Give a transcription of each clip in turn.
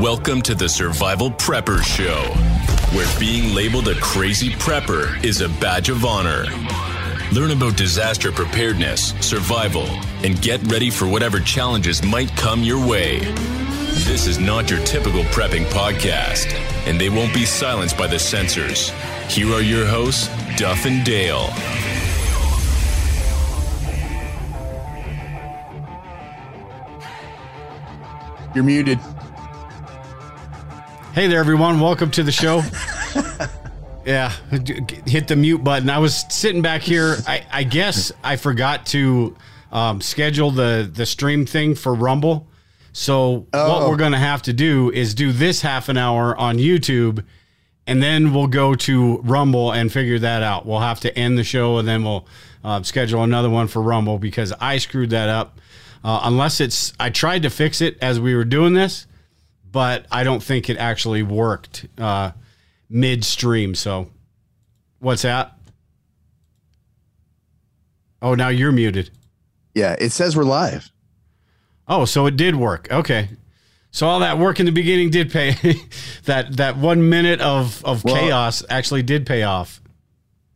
Welcome to the Survival Prepper Show, where being labeled a crazy prepper is a badge of honor. Learn about disaster preparedness, survival, and get ready for whatever challenges might come your way. This is not your typical prepping podcast, and they won't be silenced by the censors. Here are your hosts, Duff and Dale. You're muted. Hey there, everyone. Welcome to the show. yeah, hit the mute button. I was sitting back here. I, I guess I forgot to um, schedule the, the stream thing for Rumble. So, what Oh. we're going to have to do is do this half an hour on YouTube, and then we'll go to Rumble and figure that out. We'll have to end the show, and then we'll uh, schedule another one for Rumble because I screwed that up. Uh, unless it's, I tried to fix it as we were doing this but I don't think it actually worked uh, midstream. So, what's that? Oh, now you're muted. Yeah, it says we're live. Oh, so it did work. Okay. So all that work in the beginning did pay. that that one minute of of Well- chaos actually did pay off.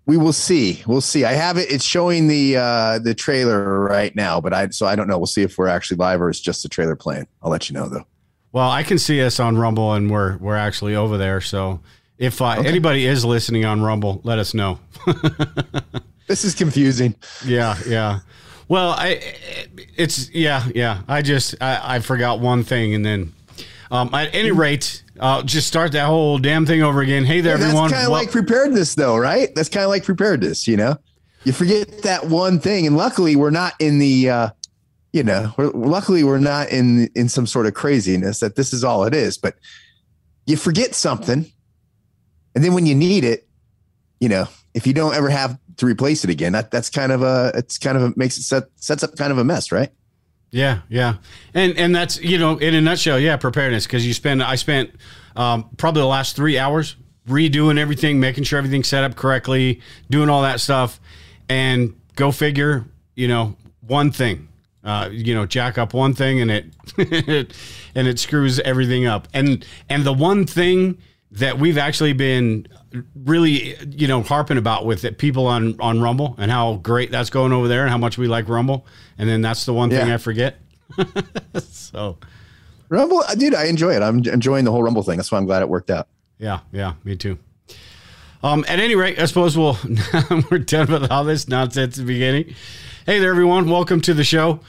We will see. We'll see. I have it. It's showing the uh the trailer right now, but I so I don't know. We'll see if we're actually live or it's just the trailer playing. I'll let you know though. Well, I can see us on Rumble, and we're we're actually over there. So if uh, anybody is listening on Rumble, let us know. This is confusing. Yeah, yeah. Well, I it's yeah, yeah. I just I, I forgot one thing, and then um, at any rate, I'll just start that whole damn thing over again. Hey there, That's everyone. That's kind of Wel- like preparedness though, right? That's kind of like preparedness, you know? You forget that one thing and luckily we're not in the uh you know, we're, luckily we're not in in some sort of craziness that this is all it is, but you forget something and then when you need it, you know, if you don't ever have to replace it again, that that's kind of a it's kind of a makes it set sets up kind of a mess, right? yeah, yeah, and and that's you know in a nutshell, yeah, preparedness because you spend I spent um, probably the last three hours redoing everything, making sure everything's set up correctly, doing all that stuff, and go figure, you know, one thing. Uh, you know, jack up one thing and it, and it screws everything up. And and the one thing that we've actually been really, you know, harping about with it, people on on Rumble and how great that's going over there and how much we like Rumble. And then that's the one thing I forget. so Rumble, dude, I enjoy it. I'm enjoying the whole Rumble thing. That's why I'm glad it worked out. yeah, yeah, me too. Um, at any rate, I suppose we'll we're done with all this nonsense at the beginning. Hey there, everyone! Welcome to the show.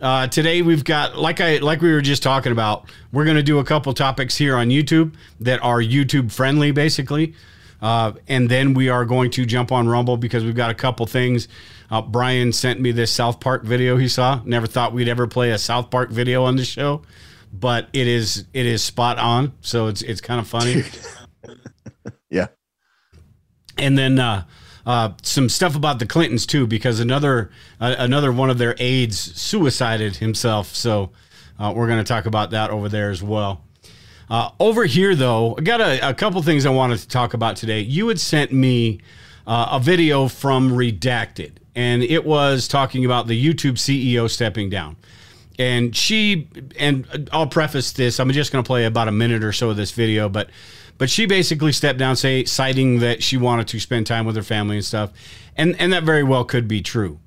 Uh, today we've got like I like we were just talking about. We're going to do a couple topics here on YouTube that are YouTube friendly, basically, uh, and then we are going to jump on Rumble because we've got a couple things. Uh, Brian sent me this South Park video he saw. Never thought we'd ever play a South Park video on the show, but it is it is spot on. So it's it's kind of funny Yeah. and then uh, some stuff about the Clintons too, because another uh, another one of their aides suicided himself. So uh, we're going to talk about that over there as well. Uh, over here, though, I got a, a couple things I wanted to talk about today. You had sent me uh, a video from Redacted, and it was talking about the YouTube CEO stepping down. And she, and I'll preface this. I'm just going to play about a minute or so of this video, but, but she basically stepped down, say, citing that she wanted to spend time with her family and stuff, and and that very well could be true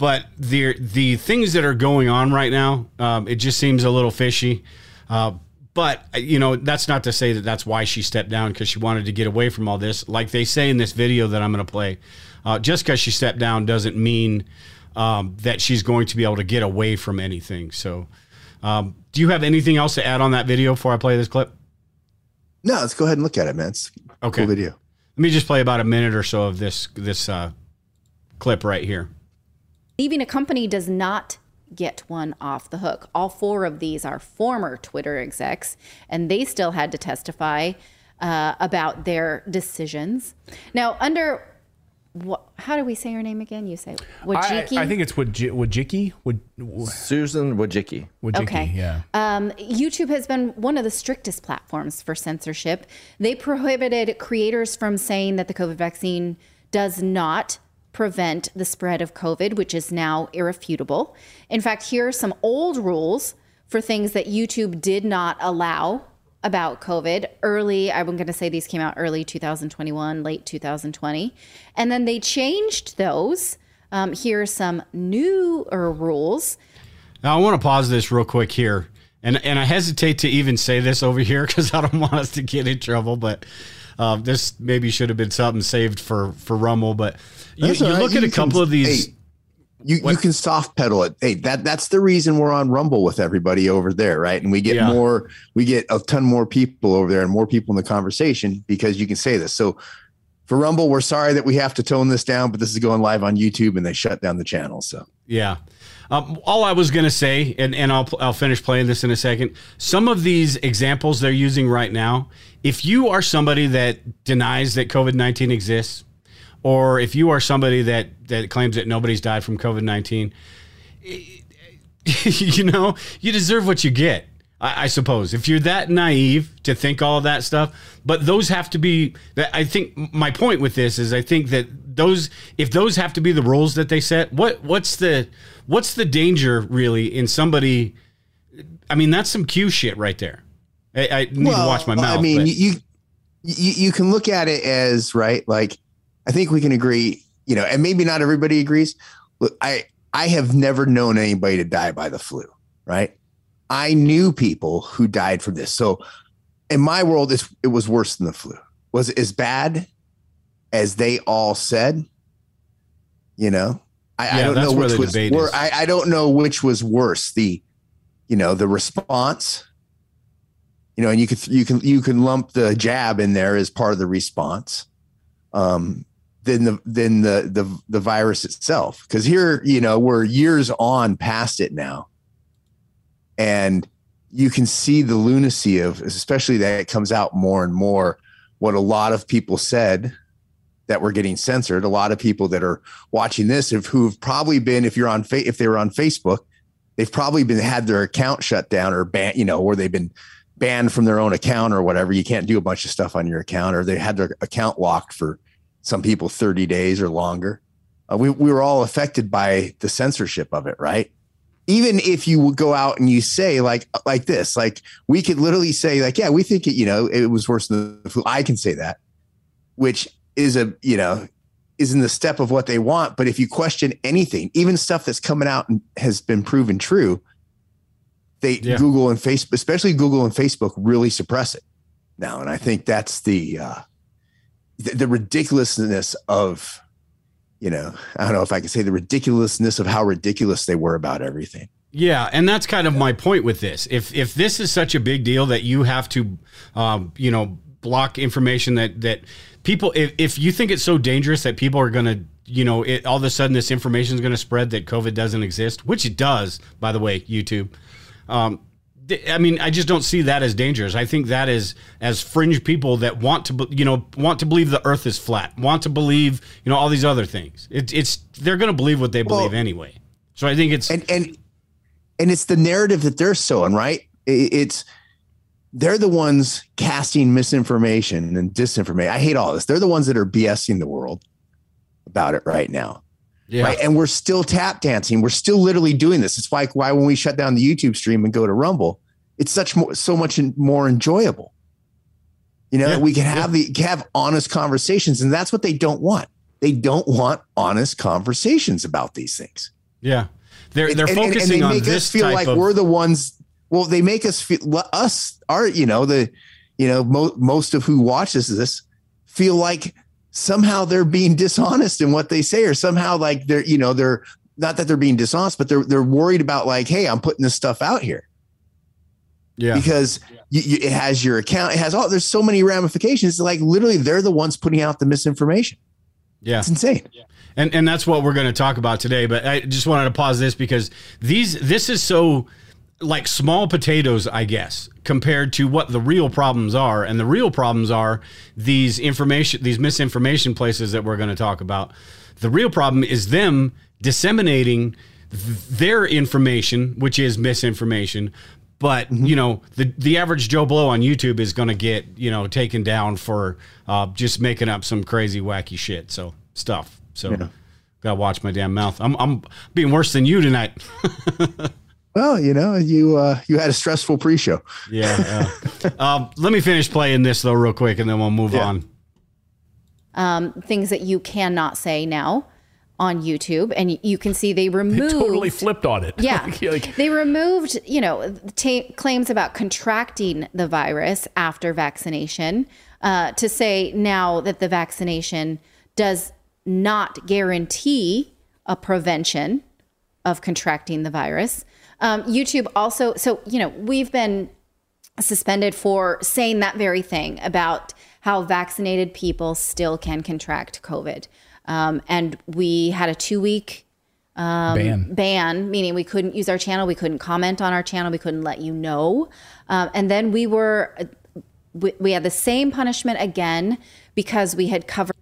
but the the things that are going on right now, um, it just seems a little fishy. Uh, but you know, that's not to say that that's why she stepped down because she wanted to get away from all this. Like they say in this video that I'm going to play, uh, just because she stepped down doesn't mean um, that she's going to be able to get away from anything. So, um, do you have anything else to add on that video before I play this clip? No, let's go ahead and look at it, man. It's a Okay. cool video. Let me just play about a minute or so of this this uh, clip right here. Leaving a company does not get one off the hook. All four of these are former Twitter execs, and they still had to testify uh, about their decisions. Now, under what? How do we say her name again? You say I, Wajiki. I think it's Waj- Wajiki. Waj- Susan Wojcicki. Wajiki, Okay. yeah. Um, YouTube has been one of the strictest platforms for censorship. They prohibited creators from saying that the COVID vaccine does not prevent the spread of COVID, which is now irrefutable. In fact, here are some old rules for things that YouTube did not allow about COVID early. I'm going to say these came out early 2021, late 2020. And then they changed those. Um, here are some newer rules. Now I want to pause this real quick here, and and I hesitate to even say this over here because I don't want us to get in trouble. But uh, this maybe should have been something saved for for Rumble. But you, you all right. look at You a couple of these. hey, you, you can soft pedal it. Hey, that that's the reason we're on Rumble with everybody over there, right? And we get Yeah. more, we get a ton more people over there and more people in the conversation because you can say this. So for Rumble, we're sorry that we have to tone this down, but this is going live on YouTube and they shut down the channel. So Yeah. Um, all I was going to say, and, and I'll, I'll finish playing this in a second. Some of these examples they're using right now, if you are somebody that denies that COVID 19 exists, or if you are somebody that, that claims that nobody's died from COVID 19, you know, you deserve what you get. I, I suppose if you're that naive to think all of that stuff, but those have to be. I think my point with this is I think that those if those have to be the rules that they set, what what's the what's the danger really in somebody? I mean, that's some Q shit right there. I, I need to watch my mouth. I mean, but- you, you you can look at it as right. Like I think we can agree, you know, and maybe not everybody agrees. Look, I I have never known anybody to die by the flu, right? I knew people who died from this. So in my world, it's, it was worse than the flu. Was it as bad as they all said? You know, I, I don't know which was wor- I, I don't know which was worse. The, you know, the response you know, and you could you can you can lump the jab in there as part of the response. Um, than the than the the the virus itself, because here you know we're years on past it now, and you can see the lunacy of, especially that it comes out more and more. What a lot of people said that were getting censored. A lot of people that are watching this, have who've probably been, if you're on, fa- if they were on Facebook, they've probably been had their account shut down or banned, you know, or they've been banned from their own account or whatever. You can't do a bunch of stuff on your account, or they had their account locked for some people 30 days or longer. Uh, we, we were all affected by the censorship of it, right? Even if you would go out and you say like like this, like we could literally say like, yeah, we think it, you know, it was worse than the flu. I can say that, which is a you know is in the step of what they want. But if you question anything, even stuff that's coming out and has been proven true, they Yeah. Google and Facebook, especially Google and Facebook, really suppress it now. And I think that's the uh, the, the ridiculousness of, you know, I don't know if I can say the ridiculousness of how ridiculous they were about everything. Yeah, and that's kind of my point with this. If if this is such a big deal that you have to, um, you know, block information that that people, if, if you think it's so dangerous that people are gonna, you know, it, all of a sudden this information is gonna spread that COVID doesn't exist, which it does, by the way, YouTube. Um, I mean, I just don't see that as dangerous. I think that is as fringe people that want to, you know, want to believe the Earth is flat, want to believe, you know, all these other things. It, it's they're going to believe what they believe Well- anyway. So I think it's and and and it's the narrative that they're sowing right it's they're the ones casting misinformation and disinformation i hate all this they're the ones that are bsing the world about it right now yeah. right and we're still tap dancing we're still literally doing this it's like why when we shut down the youtube stream and go to rumble it's such more so much more enjoyable. You know Yeah, we can have the have honest conversations and that's what they don't want. They don't want honest conversations about these things. Yeah, they're they're and- and- focusing and they on make this us feel like of. we're the ones. Well, they make us feel us are you know the you know mo- most of who watches this feel like somehow they're being dishonest in what they say, or somehow like they're you know they're not that they're being dishonest, but they're they're worried about like, hey, I'm putting this stuff out here yeah, because you, you, it has your account, it has all. There's so many ramifications. Like literally, they're the ones putting out the misinformation. yeah, It's insane. and and that's what we're going to talk about today. But I just wanted to pause this because these this is so like small potatoes, I guess, compared to what the real problems are. And the real problems are these information, these misinformation places that we're going to talk about. The real problem is them disseminating th- their information, which is misinformation. But you know, the the average Joe Blow on YouTube is going to get you know taken down for uh, just making up some crazy wacky shit. So stuff. So gotta watch my damn mouth. I'm I'm being worse than you tonight. Well, you know, you uh, you had a stressful pre-show. Yeah. yeah. um, let me finish playing this though, real quick, and then we'll move Yeah. on. um, things that you cannot say now on YouTube, and you can see they removed Totally flipped on it. Yeah. like, they removed, you know, ta claims about contracting the virus after vaccination uh, to say now that the vaccination does not guarantee a prevention of contracting the virus. Um, YouTube also, so, you know, we've been suspended for saying that very thing about how vaccinated people still can contract COVID. Um, and we had a two week ban. ban, meaning we couldn't use our channel, we couldn't comment on our channel, we couldn't let you know. Um, and then we were, we, we had the same punishment again because we had covered.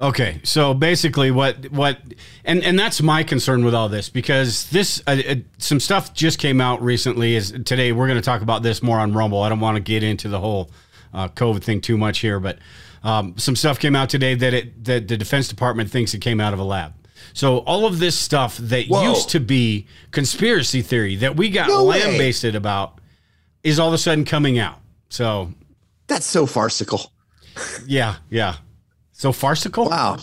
Okay, so basically, what what and and that's my concern with all this because this uh, uh, some stuff just came out recently. Is today we're going to talk about this more on Rumble. I don't want to get into the whole uh, COVID thing too much here, but um, some stuff came out today that it that the Defense Department thinks it came out of a lab. So all of this stuff that Whoa. used to be conspiracy theory that we got No lambasted about is all of a sudden coming out. So That's so farcical. yeah, yeah. So farcical. Wow.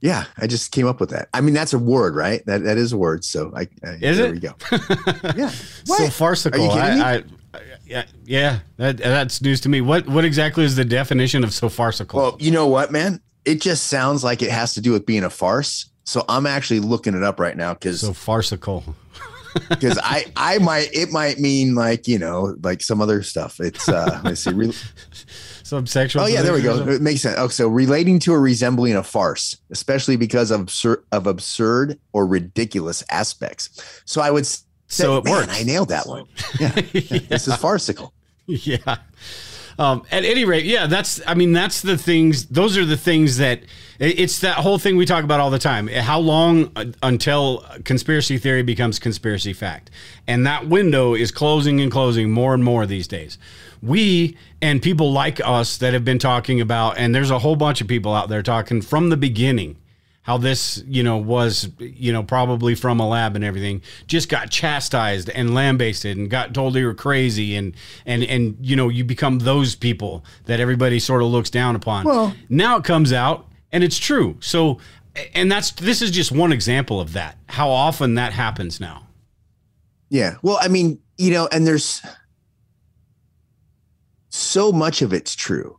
Yeah, I just came up with that. I mean, that's a word, right? That that is a word. So I, I Is there it? we go. yeah. so farcical. Are you kidding me? I, I, I- yeah, yeah, that, that's news to me. What what exactly is the definition of so farcical? Well, you know what, man? It just sounds like it has to do with being a farce. So I'm actually looking it up right now because so farcical. because I I might it might mean like you know like some other stuff. It's uh let's see. Re- Some sexual. oh yeah, there we go. It makes sense. Oh, so relating to or resembling a farce, especially because of absurd of absurd or ridiculous aspects. So I would So it man, works. I nailed that one. Yeah, this is farcical. yeah. Um, at any rate, yeah, that's. I mean, that's the things. Those are the things that. It's that whole thing we talk about all the time. How long uh, until conspiracy theory becomes conspiracy fact? And that window is closing and closing more and more these days. We and people like us that have been talking about, and there's a whole bunch of people out there talking from the beginning how this you know was you know probably from a lab and everything just got chastised and lambasted and got told they were crazy and and and you know you become those people that everybody sort of looks down upon Well- now it comes out and it's true so and that's this is just one example of that how often that happens now Yeah. Well, I mean, you know, and there's so much of it's true,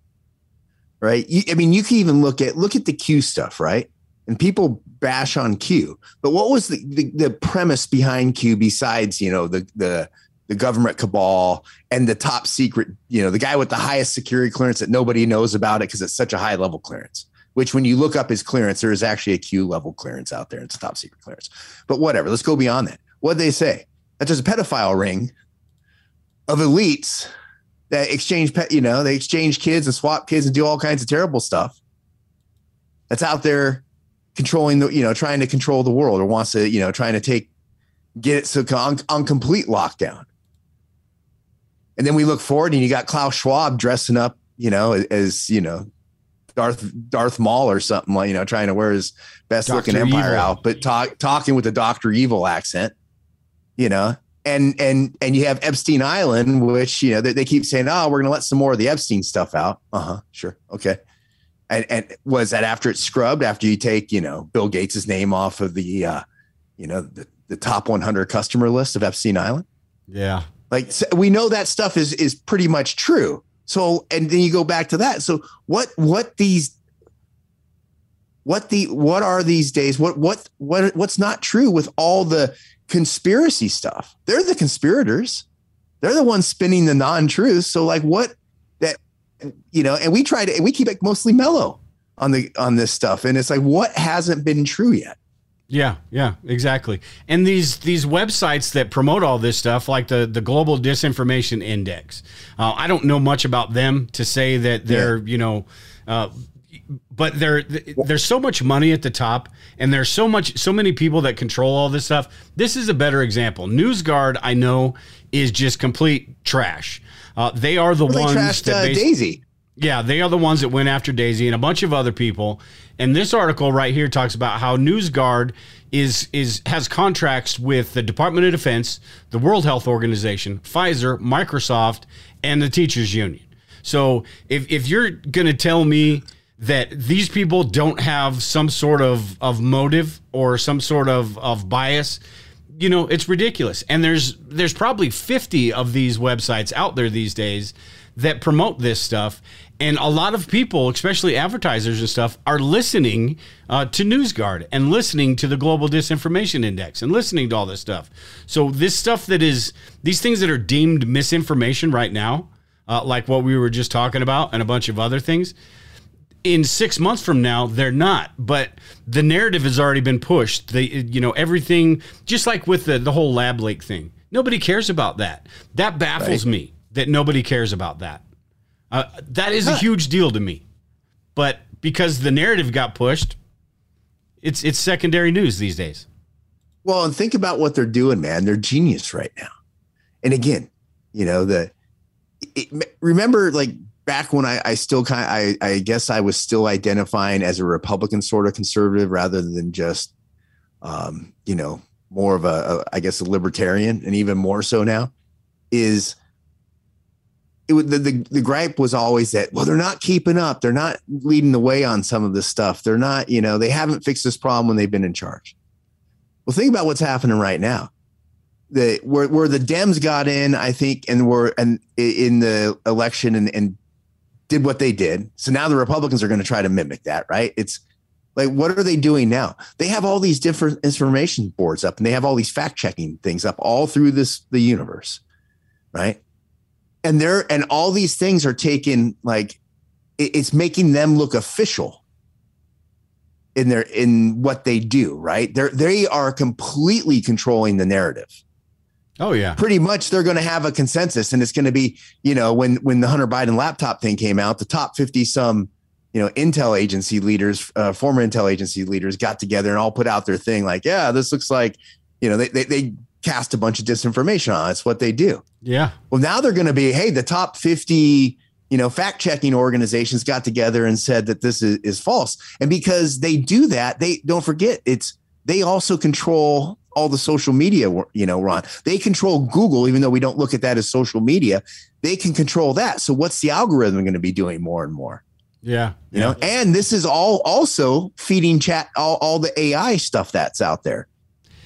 right? You, I mean, you can even look at look at the Q stuff, right? And people bash on Q, but what was the the, the premise behind Q besides you know the the the government cabal and the top secret, you know, the guy with the highest security clearance that nobody knows about it because it's such a high level clearance. Which, when you look up his clearance, there is actually a Q level clearance out there. It's top secret clearance. But whatever, let's go beyond that. What they say? That there's a pedophile ring of elites that exchange, pe- you know, they exchange kids and swap kids and do all kinds of terrible stuff. That's out there controlling the, you know, trying to control the world or wants to, you know, trying to take, get it so on, on complete lockdown. And then we look forward and you got Klaus Schwab dressing up, you know, as, you know, Darth Darth Maul or something like, you know, trying to wear his best looking empire Evil. out, but talk, talking with the Doctor Evil accent, you know, and and and you have Epstein Island, which you know they, they keep saying, oh, we're going to let some more of the Epstein stuff out. Uh huh, sure, okay. And and was that after it's scrubbed? After you take you know Bill Gates's name off of the uh, you know the the top 100 customer list of Epstein Island? yeah Like so we know that stuff is is pretty much true. So and then you go back to that. So what what these what the what are these days? What what what what's not true with all the conspiracy stuff? They're the conspirators. They're the ones spinning the non-truth So like what you know, and we try to and we keep it mostly mellow on the on this stuff. And it's like what hasn't been true yet? Yeah, yeah, exactly. And these these websites that promote all this stuff, like the the Global Disinformation Index, uh, I don't know much about them to say that they're you know, uh, but there there's so much money at the top, and there's so much so many people that control all this stuff. This is a better example. NewsGuard, I know, is just complete trash. Uh, they are the ones trashed that uh, Daisy. yeah, they are the ones that went after Daisy and a bunch of other people. And this article right here talks about how NewsGuard is is has contracts with the Department of Defense, the World Health Organization, Pfizer, Microsoft, and the teachers union. So if if you're going to tell me that these people don't have some sort of, of motive or some sort of, of bias, you know, it's ridiculous. And there's there's probably 50 of these websites out there these days that promote this stuff. And a lot of people, especially advertisers and stuff, are listening uh, to NewsGuard and listening to the Global Disinformation Index and listening to all this stuff. So, this stuff that is, these things that are deemed misinformation right now, uh, like what we were just talking about and a bunch of other things, in six months from now they're not. But the narrative has already been pushed. They you know everything just like with the, the whole lab leak thing. Nobody cares about that. That baffles right. me that nobody cares about that. Uh, that is a huge deal to me. But because the narrative got pushed it's it's secondary news these days. Well and think about what they're doing man. They're genius right now. And again you know the it, remember like back when I, I still kind of, I, I guess I was still identifying as a Republican sort of conservative rather than just, um, you know, more of a, a, I guess, a libertarian and even more so now is it would, the, the, the gripe was always that, well, they're not keeping up. They're not leading the way on some of this stuff. They're not, you know, they haven't fixed this problem when they've been in charge. Well, think about what's happening right now the where where the Dems got in, I think, and were and in the election and, and did what they did. So now the Republicans are going to try to mimic that, right? It's like, what are they doing now? They have all these different information boards up and they have all these fact checking things up all through this, the universe, right? And they're, and all these things are taken like, it's making them look official in their, in what they do, right? They're, they are completely controlling the narrative. Oh yeah. Pretty much they're going to have a consensus and it's going to be, you know, when when the Hunter Biden laptop thing came out, the top 50 some, you know, intel agency leaders, uh, former intel agency leaders got together and all put out their thing like, yeah, this looks like, you know, they they, they cast a bunch of disinformation on. It's what they do. Yeah. Well, now they're going to be, hey, the top 50 you know, fact checking organizations got together and said that this is, is false. And because they do that, they don't forget it's they also control all the social media, you know, Ron. They control Google, even though we don't look at that as social media. They can control that. So what's the algorithm going to be doing more and more? Yeah. You know, and this is all also feeding chat all, all the AI stuff that's out there,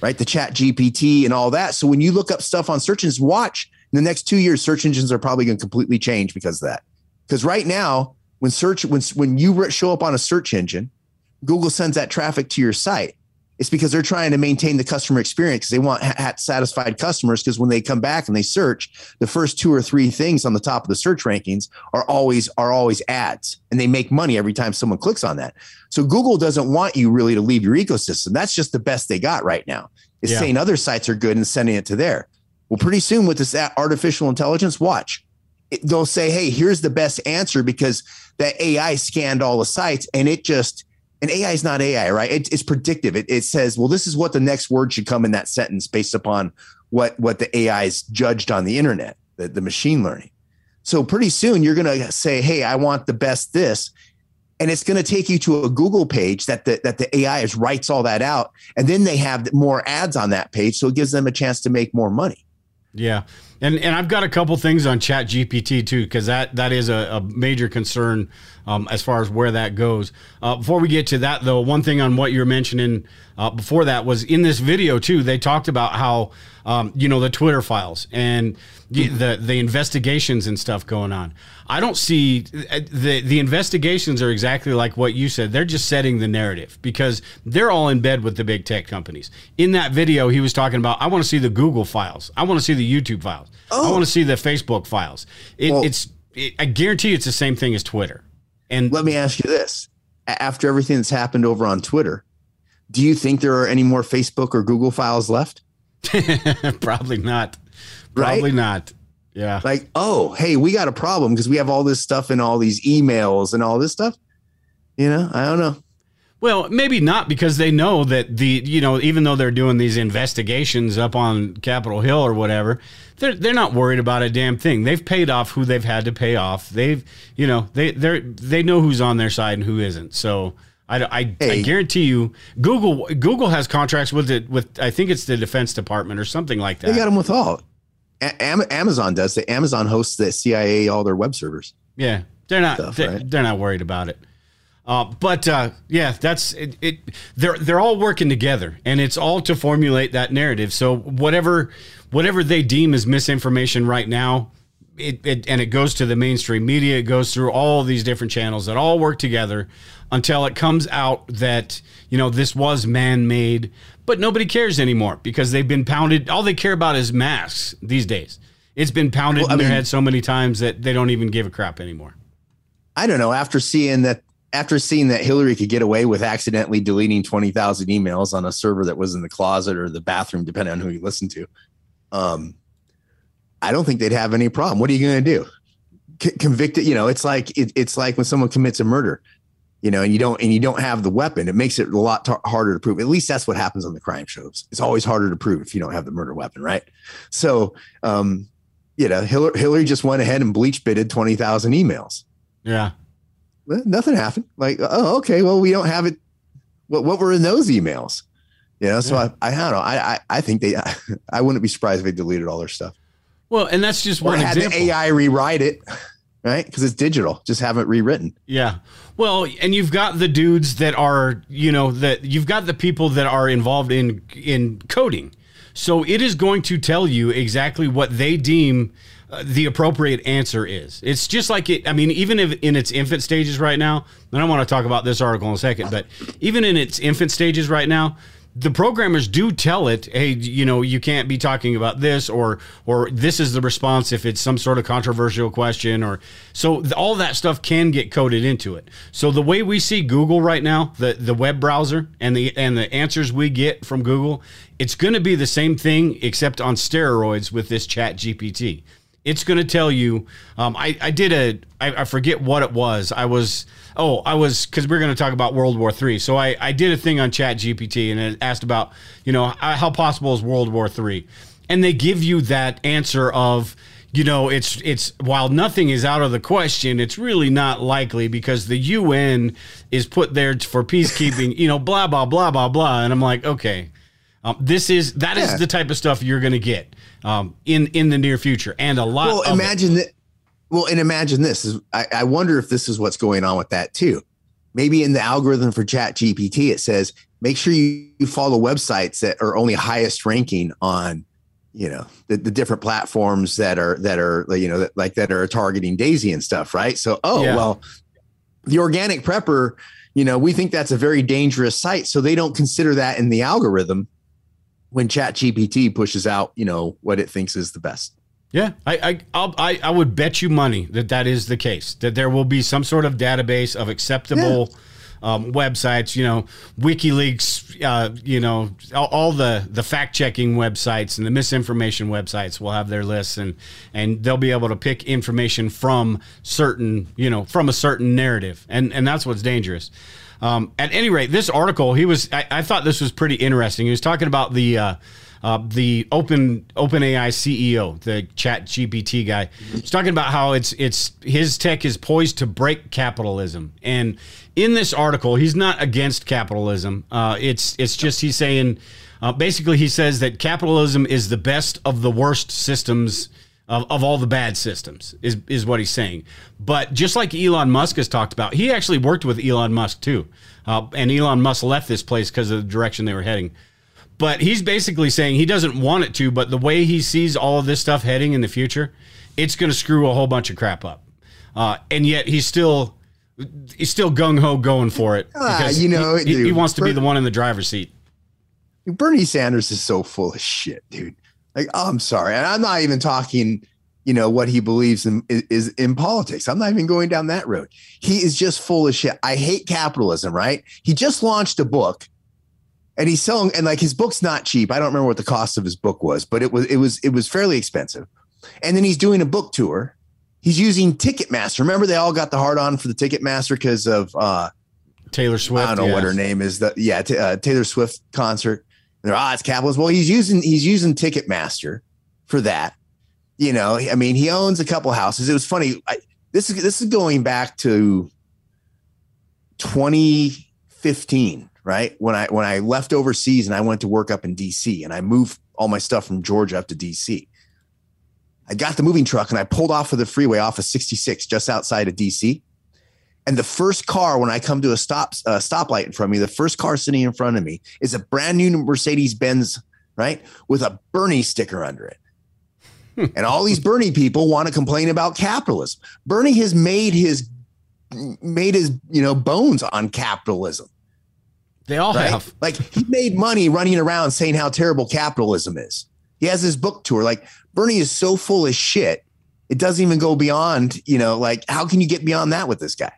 right? The chat GPT and all that. So when you look up stuff on search engines, watch in the next two years, search engines are probably going to completely change because of that. Because right now, when search when when you show up on a search engine, Google sends that traffic to your site it's because they're trying to maintain the customer experience because they want satisfied customers. Because when they come back and they search, the first two or three things on the top of the search rankings are always are always ads, and they make money every time someone clicks on that. So Google doesn't want you really to leave your ecosystem. That's just the best they got right now. Is yeah. saying other sites are good and sending it to there. Well, pretty soon with this artificial intelligence, watch. It, they'll say, "Hey, here's the best answer," because that AI scanned all the sites and it just and AI is not AI, right? It, it's predictive. It, it says, well, this is what the next word should come in that sentence based upon what what the AI is judged on the internet, the, the machine learning. So pretty soon you're going to say, hey, I want the best this. And it's going to take you to a Google page that the, that the AI is writes all that out. And then they have more ads on that page. So it gives them a chance to make more money. Yeah. And and I've got a couple things on Chat GPT too, because that that is a, a major concern um, as far as where that goes. Uh, before we get to that, though, one thing on what you're mentioning uh, before that was in this video too. They talked about how um, you know the Twitter files and the, the, the investigations and stuff going on. I don't see uh, the the investigations are exactly like what you said. They're just setting the narrative because they're all in bed with the big tech companies. In that video, he was talking about I want to see the Google files. I want to see the YouTube files. Oh. I want to see the Facebook files. It, well, it's it, I guarantee it's the same thing as Twitter. And let me ask you this: After everything that's happened over on Twitter, do you think there are any more Facebook or Google files left? Probably not. Probably right? not. Yeah. Like, oh, hey, we got a problem because we have all this stuff in all these emails and all this stuff. You know, I don't know. Well, maybe not because they know that the you know even though they're doing these investigations up on Capitol Hill or whatever, they're they're not worried about a damn thing. They've paid off who they've had to pay off. They've you know they they they know who's on their side and who isn't. So I, I, Hey. I guarantee you, Google Google has contracts with it with I think it's the Defense Department or something like that. They got them with all. A- Amazon does. The Amazon hosts the CIA all their web servers. Yeah, they're not stuff, they, right? they're not worried about it. Uh, but uh, yeah, that's it, it. They're they're all working together, and it's all to formulate that narrative. So whatever whatever they deem as misinformation right now, it, it and it goes to the mainstream media. It goes through all these different channels that all work together until it comes out that you know this was man made. But nobody cares anymore because they've been pounded. All they care about is masks these days. It's been pounded Well, in their head so many times that they don't even give a crap anymore. I don't know. After seeing that, after seeing that Hillary could get away with accidentally deleting twenty thousand emails on a server that was in the closet or the bathroom, depending on who you listen to, um, I don't think they'd have any problem. What are you going to do? C- convicted? You know, it's like it, it's like when someone commits a murder, you know, and you don't and you don't have the weapon. It makes it a lot tar- harder to prove. At least that's what happens on the crime shows. It's always harder to prove if you don't have the murder weapon, right? So, um, you know, Hillary, Hillary just went ahead and bleach bitted twenty thousand emails Yeah. well, nothing happened. Like, oh, okay, well, we don't have it. What what were in those emails? You know, so Yeah. I, I don't know. I, I I think they I wouldn't be surprised if they deleted all their stuff. Well, and that's just Or one had example. the AI rewrite it, right? Because it's digital. Just have it rewritten. Yeah. Well, and you've got the dudes that are, you know, that you've got the people that are involved in in coding. So it is going to tell you exactly what they deem uh, the appropriate answer is. It's just like it. I mean, even if in its infant stages right now, and I want to talk about this article in a second, but even in its infant stages right now, the programmers do tell it, hey, you know, you can't be talking about this, or or this is the response if it's some sort of controversial question, or so all that stuff can get coded into it. So the way we see Google right now, the the web browser and the and the answers we get from Google, it's going to be the same thing except on steroids with this Chat GPT. It's going to tell you. Um, I I did a I, I forget what it was. I was oh I was because we're going to talk about World War Three. So I I did a thing on Chat GPT and it asked about you know how possible is World War Three, and they give you that answer of you know it's it's while nothing is out of the question it's really not likely because the UN is put there for peacekeeping you know blah blah blah blah blah and I'm like okay um, this is that is Yeah. the type of stuff you're going to get um, in in the near future and a lot Well, of imagine that. Well, and imagine this is. I, I wonder if this is what's going on with that too. Maybe in the algorithm for Chat GPT, it says make sure you, you follow websites that are only highest ranking on, you know, the, the different platforms that are that are you know that, like that are targeting Daisy and stuff, right? So, oh Yeah. well, the organic prepper, you know, we think that's a very dangerous site, so they don't consider that in the algorithm when Chat GPT pushes out, you know, what it thinks is the best. Yeah, I I I'll, I I would bet you money that that is the case. That there will be some sort of database of acceptable um, websites. You know, WikiLeaks. Uh, you know, all, all the the fact checking websites and the misinformation websites will have their lists, and and they'll be able to pick information from certain you know from a certain narrative, and and that's what's dangerous. Um, at any rate, this article, he was. I, I thought this was pretty interesting. He was talking about the uh, uh, the open OpenAI CEO, the Chat GPT guy. He's talking about how it's it's his tech is poised to break capitalism. And in this article, he's not against capitalism. Uh, it's it's just he's saying. Uh, basically, he says that capitalism is the best of the worst systems of, of all the bad systems is is what he's saying. But just like Elon Musk has talked about, he actually worked with Elon Musk too, uh, and Elon Musk left this place because of the direction they were heading. But he's basically saying he doesn't want it to, but the way he sees all of this stuff heading in the future, it's going to screw a whole bunch of crap up. Uh, and yet he's still he's still gung ho going for it because you know, he, he- he wants to be the one in the driver's seat. Bernie Sanders is so full of shit, dude. Like, oh, I'm sorry. And I'm not even talking, you know, what he believes in is, is in politics. I'm not even going down that road. He is just full of shit. I hate capitalism, right? He just launched a book and he's selling and like his book's not cheap. I don't remember what the cost of his book was, but it was it was it was fairly expensive. And then he's doing a book tour. He's using Ticketmaster. Remember they all got the hard on for the Ticketmaster because of uh Taylor Swift. I don't know what her name is. The yeah, t- uh, Taylor Swift concert. Ah, it's capitalist. Well, he's using he's using Ticketmaster for that. You know, I mean, he owns a couple houses. It was funny. I, this is this is going back to 2015, right? When I when I left overseas and I went to work up in DC and I moved all my stuff from Georgia up to DC. I got the moving truck and I pulled off of the freeway off of 66 just outside of DC. And the first car, when I come to a stop uh, stoplight in front of me, the first car sitting in front of me is a brand new Mercedes Benz, right, with a Bernie sticker under it. and all these Bernie people want to complain about capitalism. Bernie has made his made his you know bones on capitalism. They all right? have. Like he made money running around saying how terrible capitalism is. He has his book tour. Like Bernie is so full of shit. It doesn't even go beyond, you know, like how can you get beyond that with this guy?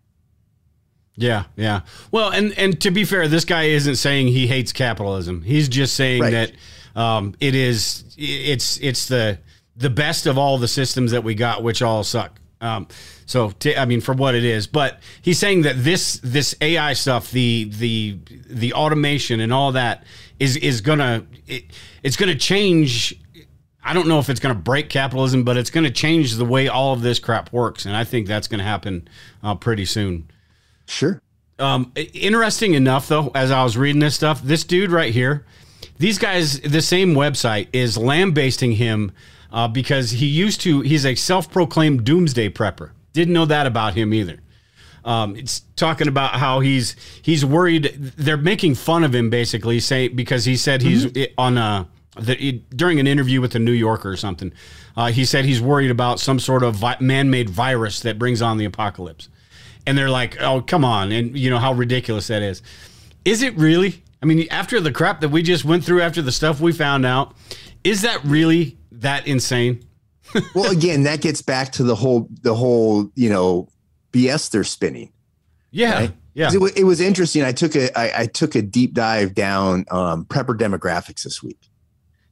Yeah, yeah. Well, and and to be fair, this guy isn't saying he hates capitalism. He's just saying Right. that um, it is it's it's the the best of all the systems that we got, which all suck. Um, so t- I mean, for what it is, but he's saying that this this AI stuff, the the the automation and all that is is gonna it, it's gonna change. I don't know if it's going to break capitalism, but it's going to change the way all of this crap works, and I think that's going to happen uh, pretty soon. Sure. Um, interesting enough, though, as I was reading this stuff, this dude right here, these guys, the same website is lambasting him uh, because he used to. He's a self-proclaimed doomsday prepper. Didn't know that about him either. Um, it's talking about how he's he's worried. They're making fun of him basically, say because he said he's on a the, during an interview with the New Yorker or something. Uh, he said he's worried about some sort of vi- man-made virus that brings on the apocalypse, and they're like, "Oh, come on!" And you know how ridiculous that is. Is it really? I mean, after the crap that we just went through, after the stuff we found out, is that really that insane? well, again, that gets back to the whole the whole, you know, BS they're spinning. Yeah, Right? yeah. It, wa- it was interesting. I took a I, I took a deep dive down um, prepper demographics this week.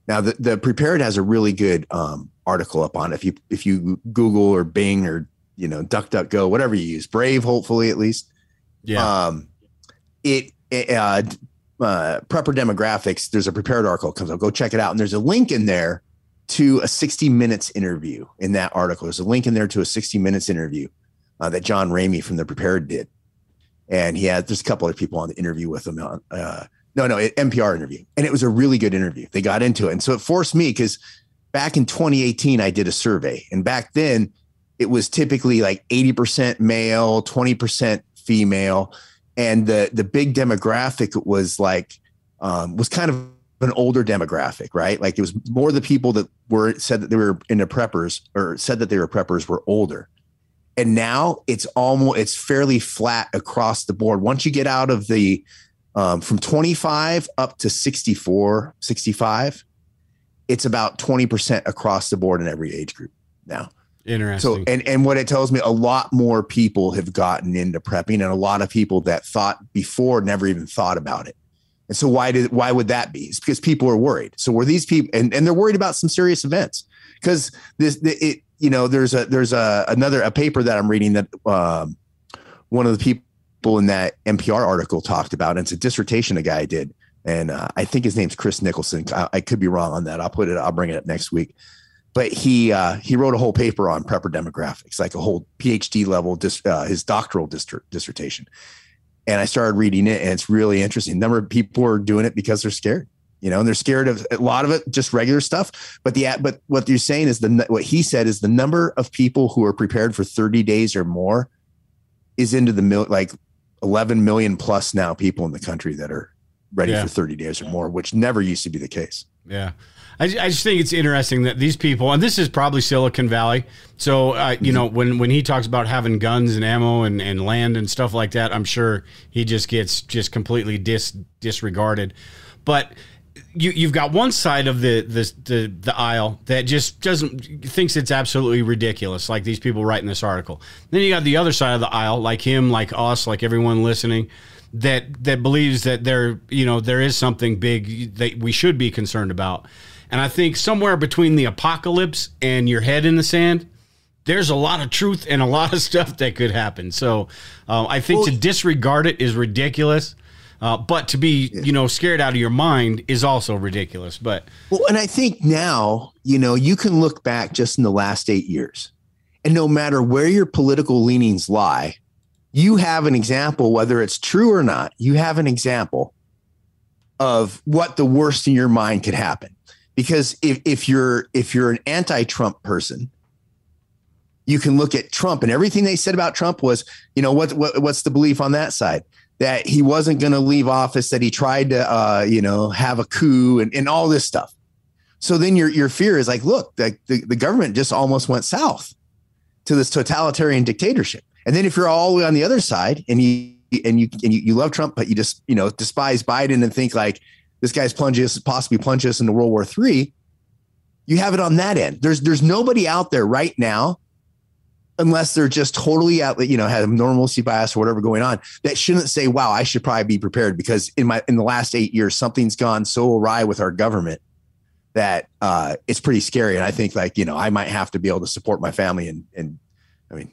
Now the, the prepared has a really good um, article up on it. if you if you Google or Bing or you know DuckDuckGo whatever you use Brave hopefully at least yeah. um, it, it, uh, uh, prepper demographics. There's a prepared article comes up. Go check it out. And there's a link in there to a 60 minutes interview in that article. There's a link in there to a 60 minutes interview uh, that John Ramey from the prepared did. And he had, there's a couple other people on the interview with him on, uh, no, no, it- NPR interview. And it was a really good interview. They got into it. And so it forced me because back in 2018, I did a survey. And back then it was typically like 80% male, 20% female and the the big demographic was like um, was kind of an older demographic, right? Like it was more the people that were said that they were into preppers or said that they were preppers were older. And now it's almost it's fairly flat across the board. Once you get out of the um, from 25 up to 64, 65, it's about 20% across the board in every age group now. Interesting. So and and what it tells me, a lot more people have gotten into prepping, and a lot of people that thought before never even thought about it. And so why did why would that be? It's because people are worried. So were these people and, and they're worried about some serious events because this it you know there's a there's a another a paper that I'm reading that um, one of the people in that NPR article talked about. And it's a dissertation a guy did, and uh, I think his name's Chris Nicholson. I, I could be wrong on that. I'll put it. I'll bring it up next week but he uh, he wrote a whole paper on prepper demographics, like a whole PhD level, dis, uh, his doctoral dis- dissertation. And I started reading it, and it's really interesting. A number of people are doing it because they're scared, you know, and they're scared of a lot of it, just regular stuff. But the but what you're saying is the what he said is the number of people who are prepared for 30 days or more is into the mil- like 11 million plus now people in the country that are ready Yeah. for 30 days or more, which never used to be the case. Yeah. I, I just think it's interesting that these people, and this is probably Silicon Valley. So, uh, you know, when, when he talks about having guns and ammo and, and land and stuff like that, I'm sure he just gets just completely dis, disregarded. But you, you've got one side of the, the, the, the aisle that just doesn't, thinks it's absolutely ridiculous, like these people writing this article. Then you got the other side of the aisle, like him, like us, like everyone listening that that believes that there you know there is something big that we should be concerned about. And i think somewhere between the apocalypse and your head in the sand there's a lot of truth and a lot of stuff that could happen. So uh, i think to disregard it is ridiculous. Uh, but to be you know scared out of your mind is also ridiculous. But Well, and I think now, you know, you can look back just in the last eight years, and no matter where your political leanings lie, you have an example, whether it's true or not, you have an example of what the worst in your mind could happen. Because if, if you're if you're an anti-Trump person, you can look at Trump and everything they said about Trump was, you know, what, what what's the belief on that side? That he wasn't going to leave office, that he tried to, uh, you know, have a coup and, and all this stuff. So then your your fear is like, look, the, the, the government just almost went south to this totalitarian dictatorship. And then if you're all the way on the other side and you and you and you, you love Trump, but you just you know despise Biden and think like this guy's plunges possibly plunge us into World War Three, you have it on that end. There's there's nobody out there right now, unless they're just totally out, you know, have normalcy bias or whatever going on, that shouldn't say, "Wow, I should probably be prepared," because in my in the last eight years, something's gone so awry with our government that uh, it's pretty scary. And I think like you know, I might have to be able to support my family and and I mean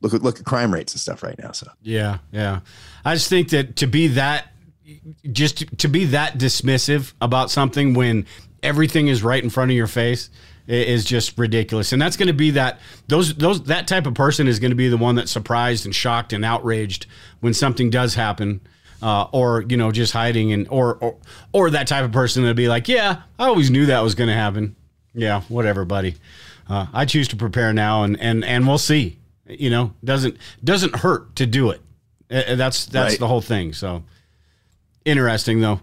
look at look at crime rates and stuff right now. So yeah, yeah. I just think that to be that just to, to be that dismissive about something when everything is right in front of your face is just ridiculous. And that's going to be that those those that type of person is going to be the one that's surprised and shocked and outraged when something does happen. Uh, or you know just hiding and or, or or that type of person that'll be like yeah i always knew that was going to happen yeah whatever buddy uh, i choose to prepare now and and and we'll see you know, doesn't doesn't hurt to do it. Uh, uh, that's that's right. the whole thing. So interesting though.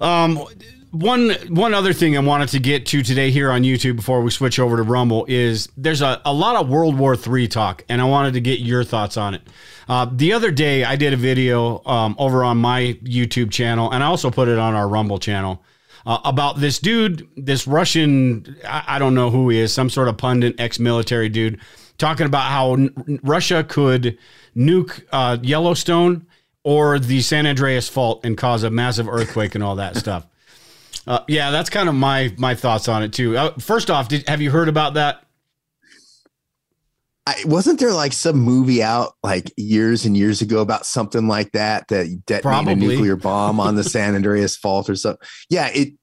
Um, one one other thing I wanted to get to today here on YouTube before we switch over to Rumble is there's a, a lot of World War III talk, and I wanted to get your thoughts on it. Uh, the other day, I did a video um, over on my YouTube channel, and I also put it on our Rumble channel uh, about this dude, this Russian, I, I, don't know who he is, some sort of pundit, ex military dude, talking about how n- Russia could nuke uh, Yellowstone or the San Andreas Fault and cause a massive earthquake and all that stuff. Uh, yeah, that's kind of my my thoughts on it too. Uh, first off, did, have you heard about that? I, wasn't there like some movie out like years and years ago about something like that that detonated Probably. a nuclear bomb on the San Andreas Fault or something? Yeah, it.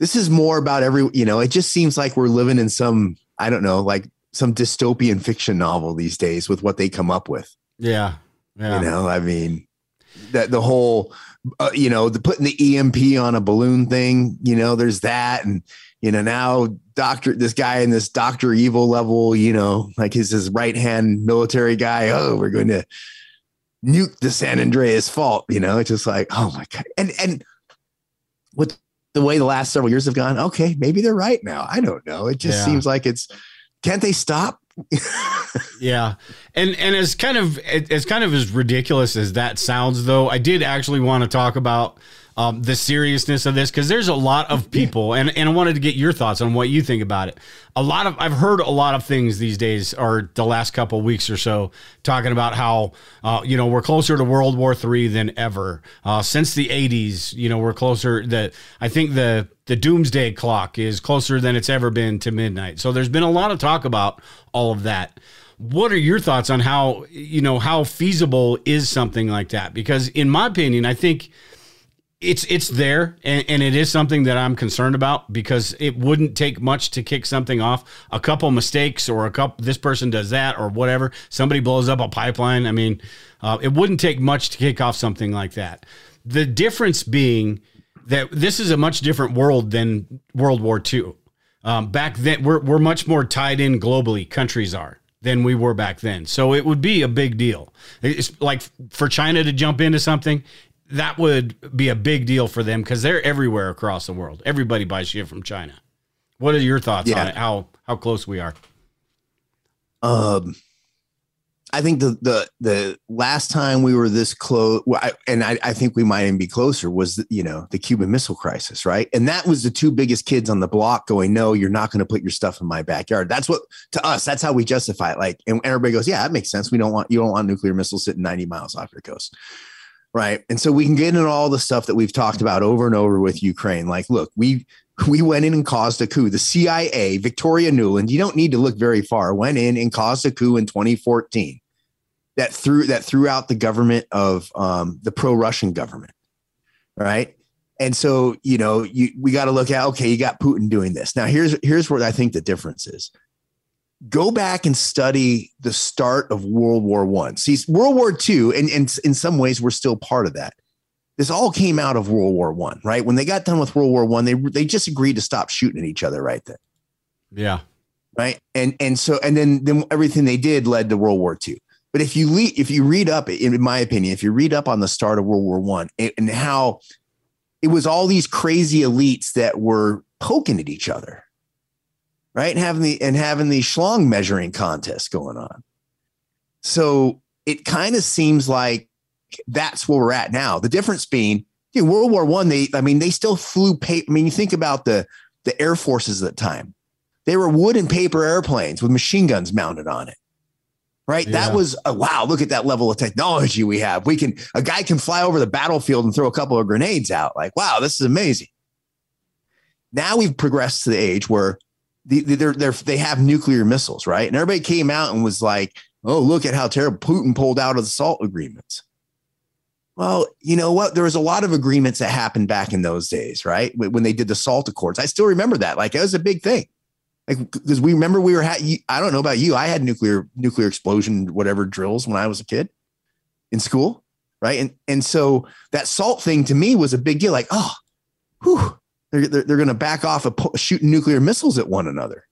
This is more about every. You know, it just seems like we're living in some I don't know, like some dystopian fiction novel these days with what they come up with. Yeah. Yeah. You know, I mean, that the whole, uh, you know, the putting the EMP on a balloon thing, you know, there's that. And, you know, now Doctor, this guy in this Doctor Evil level, you know, like his, his right hand military guy. Oh, we're going to nuke the San Andreas fault, you know, it's just like, oh my God. And, and with the way the last several years have gone, okay, maybe they're right now. I don't know. It just yeah. seems like it's, can't they stop? yeah, and and as kind of as kind of as ridiculous as that sounds, though, I did actually want to talk about um, the seriousness of this because there's a lot of people, and, and I wanted to get your thoughts on what you think about it. A lot of I've heard a lot of things these days, or the last couple weeks or so, talking about how uh, you know we're closer to World War III than ever uh, since the '80s. You know, we're closer. That I think the the doomsday clock is closer than it's ever been to midnight. So there's been a lot of talk about all of that what are your thoughts on how you know how feasible is something like that because in my opinion i think it's it's there and, and, it is something that I'm concerned about because it wouldn't take much to kick something off. A couple mistakes or a couple this person does that or whatever. Somebody blows up a pipeline. I mean, uh, it wouldn't take much to kick off something like that. The difference being that this is a much different world than World War II. Um, back then, we're we're much more tied in globally. Countries are than we were back then. So it would be a big deal. It's like for China to jump into something, that would be a big deal for them because they're everywhere across the world. Everybody buys shit from China. What are your thoughts yeah. on it? How how close we are? Um, I think the the the last time we were this close, and I, I think we might even be closer, was you know the Cuban Missile Crisis, right? And that was the two biggest kids on the block going, "No, you're not going to put your stuff in my backyard." That's what to us. That's how we justify it. Like, and everybody goes, "Yeah, that makes sense. We don't want you don't want nuclear missiles sitting 90 miles off your coast." Right? And so we can get into all the stuff that we've talked about over and over with Ukraine. Like, look, we we went in and caused a coup. The CIA, Victoria Nuland, you don't need to look very far, went in and caused a coup in 2014 that threw that threw out the government of um, the pro-Russian government, right? And so, you know, you we got to look at okay, you got Putin doing this. Now, here's here's where I think the difference is. Go back and study the start of World War One. See, World War Two, and, and in some ways, we're still part of that. This all came out of World War One, right? When they got done with World War One, they they just agreed to stop shooting at each other right then. Yeah. Right. And and so and then then everything they did led to World War Two. But if you le- if you read up, in my opinion, if you read up on the start of World War One and how it was all these crazy elites that were poking at each other, right? And having the and having the schlong measuring contest going on. So it kind of seems like that's where we're at now. The difference being, dude, World War One, they I mean, they still flew paper. I mean, you think about the the air forces at the time. They were wood and paper airplanes with machine guns mounted on it. Right. Yeah. That was a wow. Look at that level of technology we have. We can, a guy can fly over the battlefield and throw a couple of grenades out. Like, wow, this is amazing. Now we've progressed to the age where they're, they're, they have nuclear missiles, right? And everybody came out and was like, oh, look at how terrible Putin pulled out of the SALT agreements. Well, you know what? There was a lot of agreements that happened back in those days, right? When they did the SALT Accords. I still remember that. Like, it was a big thing. Like, because we remember we were, ha- I don't know about you. I had nuclear, nuclear explosion, whatever drills when I was a kid in school. Right. And, and so that SALT thing to me was a big deal. Like, oh, whew, they're, they're, they're going to back off of shooting nuclear missiles at one another.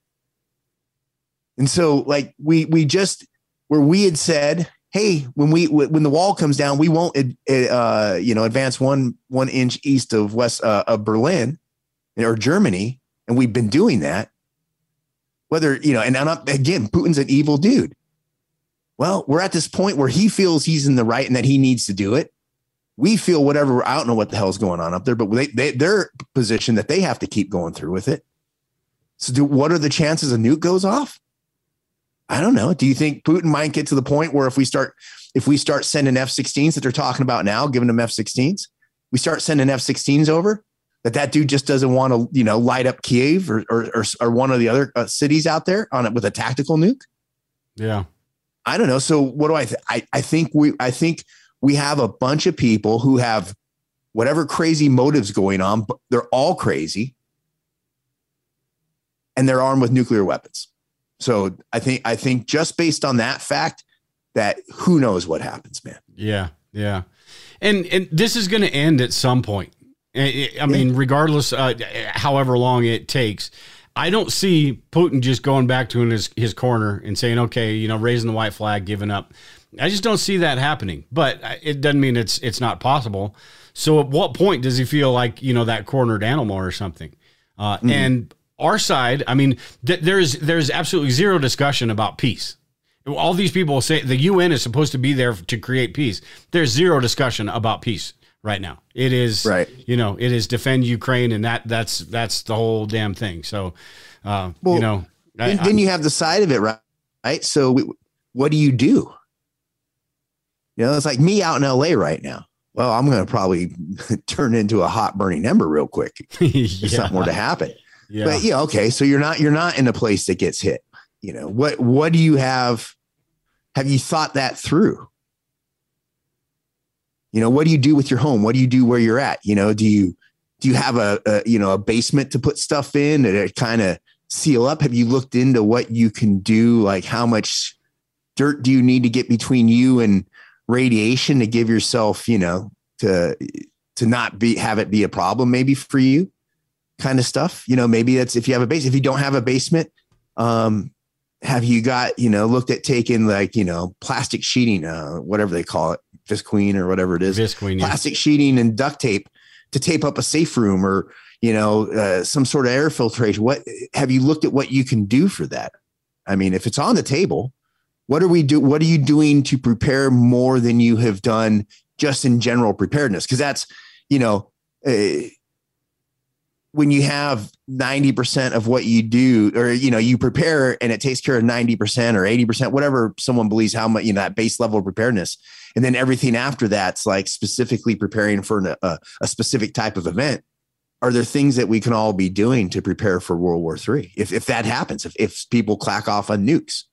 And so, like, we, we just, where we had said, hey, when we when the wall comes down, we won't uh, you know advance one one inch east of west uh, of Berlin or Germany, and we've been doing that. Whether you know, and I'm again, Putin's an evil dude. Well, we're at this point where he feels he's in the right and that he needs to do it. We feel whatever. I don't know what the hell's going on up there, but they, they their position that they have to keep going through with it. So, do, what are the chances a nuke goes off? I don't know. Do you think Putin might get to the point where if we start if we start sending F-16s that they're talking about now, giving them F-16s, we start sending F-16s over, that that dude just doesn't want to, you know, light up Kiev or or, or, or one of the other uh, cities out there on it with a tactical nuke? Yeah. I don't know. So what do I think? I, I think we I think we have a bunch of people who have whatever crazy motives going on, but they're all crazy. And they're armed with nuclear weapons. So I think I think just based on that fact, that who knows what happens, man. Yeah, yeah, and and this is going to end at some point. I mean, regardless, uh, however long it takes, I don't see Putin just going back to his his corner and saying, "Okay, you know, raising the white flag, giving up." I just don't see that happening. But it doesn't mean it's it's not possible. So, at what point does he feel like you know that cornered animal or something? Uh, mm-hmm. And our side, I mean, th- there's there's absolutely zero discussion about peace. All these people say the UN is supposed to be there to create peace. There's zero discussion about peace right now. It is right. You know, it is defend Ukraine, and that that's that's the whole damn thing. So, uh, well, you know, then, then you have the side of it, right? Right. So, we, what do you do? You know, it's like me out in LA right now. Well, I'm going to probably turn into a hot burning ember real quick. yeah. If something were to happen. Yeah. But yeah, okay. So you're not you're not in a place that gets hit. You know, what what do you have? Have you thought that through? You know, what do you do with your home? What do you do where you're at? You know, do you do you have a, a you know a basement to put stuff in that kind of seal up? Have you looked into what you can do? Like how much dirt do you need to get between you and radiation to give yourself, you know, to to not be have it be a problem maybe for you? kind of stuff. You know, maybe that's if you have a base. If you don't have a basement, um, have you got you know looked at taking like you know plastic sheeting, uh, whatever they call it, visqueen or whatever it is, visqueen, plastic yeah. sheeting and duct tape to tape up a safe room or you know uh, some sort of air filtration. What have you looked at what you can do for that? I mean, if it's on the table, what are we do? What are you doing to prepare more than you have done just in general preparedness? Because that's you know. Uh, when you have 90% of what you do or you know you prepare and it takes care of 90% or 80% whatever someone believes how much you know that base level of preparedness and then everything after that's like specifically preparing for an, a, a specific type of event are there things that we can all be doing to prepare for world war three if, if that happens if, if people clack off on nukes